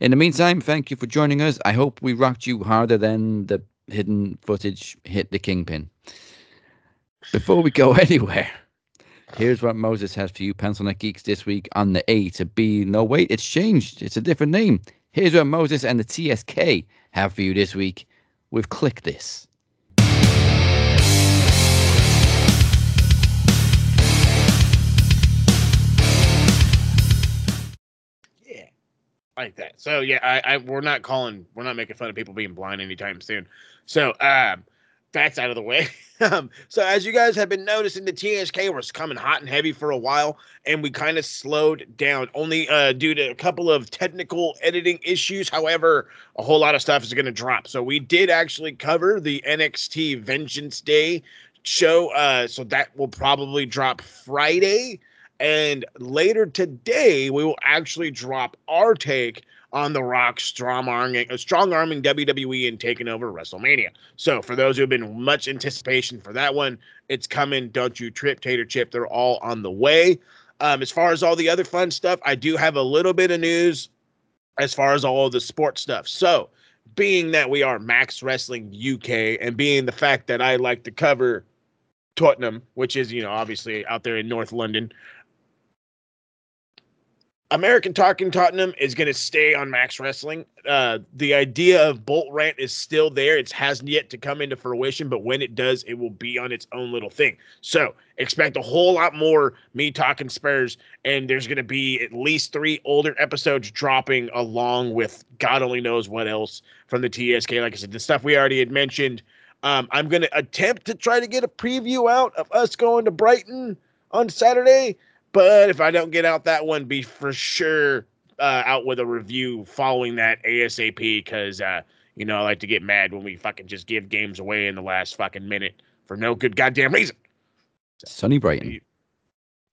In the meantime, thank you for joining us. I hope we rocked you harder than the hidden footage hit the kingpin. Before we go [laughs] anywhere, here's what Moses has for you, Pencil Neck Geeks, this week on the A to B. No, wait, it's changed. It's a different name. Here's what Moses and the TSK have for you this week We've clicked This. Yeah. Like that. So yeah, I, I we're not calling we're not making fun of people being blind anytime soon. So um that's out of the way. [laughs] um, so as you guys have been noticing, the TSK was coming hot and heavy for a while, and we kind of slowed down only uh, due to a couple of technical editing issues. However, a whole lot of stuff is going to drop. So we did actually cover the NXT Vengeance Day show. Uh, so that will probably drop Friday. And later today, we will actually drop our take on The Rock strong arming, uh, strong arming WWE and taking over WrestleMania. So, for those who have been much anticipation for that one, it's coming. Don't you trip, Tater Chip. They're all on the way. Um, as far as all the other fun stuff, I do have a little bit of news as far as all the sports stuff. So, being that we are Max Wrestling UK and being the fact that I like to cover Tottenham, which is, you know, obviously out there in North London, American Talking Tottenham is going to stay on Max Wrestling. Uh, the idea of Bolt Rant is still there. It hasn't yet to come into fruition, but when it does, it will be on its own little thing. So expect a whole lot more me talking Spurs, and there's going to be at least three older episodes dropping along with God only knows what else from the TSK. Like I said, the stuff we already had mentioned. Um, I'm going to attempt to try to get a preview out of us going to Brighton on Saturday. But if I don't get out that one, be for sure uh, out with a review following that ASAP because uh, you know I like to get mad when we fucking just give games away in the last fucking minute for no good goddamn reason. Sunny Brighton.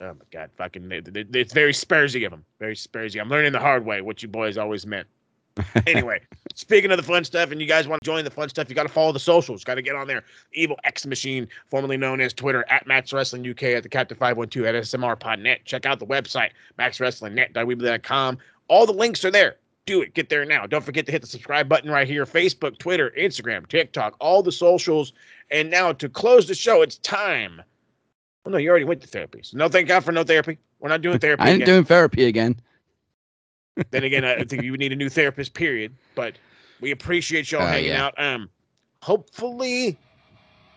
Oh my god, fucking! It's very Spursy of them. Very Spursy. I'm learning the hard way what you boys always meant. Anyway, speaking of the fun stuff, and you guys want to join the fun stuff, you got to follow the socials. Got to get on there. Evil X Machine, formerly known as Twitter, at Max Wrestling UK, at the Captain 512, at SMR Podnet. Check out the website, maxwrestlingnet.weebly.com. All the links are there. Do it. Get there now. Don't forget to hit the subscribe button right here Facebook, Twitter, Instagram, TikTok, all the socials. And now to close the show, it's time. Oh, no, you already went to therapy. So no, thank God for no therapy. We're not doing [laughs] therapy. I ain't again doing therapy again. Then again, I think you would need a new therapist. Period. But we appreciate y'all Uh, hanging yeah. out. Um, hopefully,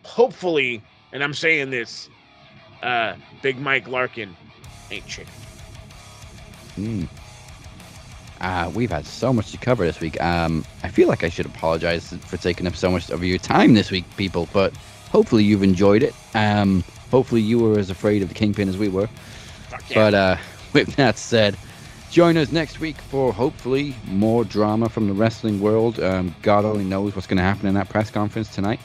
hopefully, and I'm saying this, uh, Big Mike Larkin ain't chicken. Mm. Uh, we've had so much to cover this week. Um, I feel like I should apologize for taking up so much of your time this week, people, but hopefully you've enjoyed it. Um, hopefully you were as afraid of the Kingpin as we were. But uh, [laughs] with that said, join us next week for hopefully more drama from the wrestling world. Um, God only knows what's going to happen in that press conference tonight.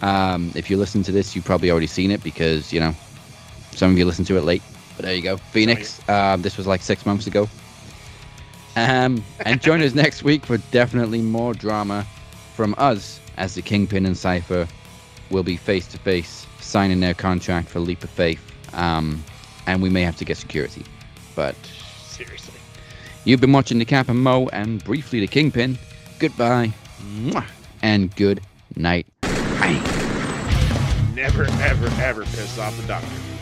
Um, if you listen to this, you've probably already seen it because, you know, some of you listen to it late. But there you go. Phoenix, um, this was like six months ago. Um, and join us next week for definitely more drama from us as the Kingpin and Cypher will be face to face signing their contract for Leap of Faith. Um, and we may have to get security. But you've been watching the Cap and Mo and briefly the Kingpin. Goodbye. And good night. Never, ever, ever piss off the doctor.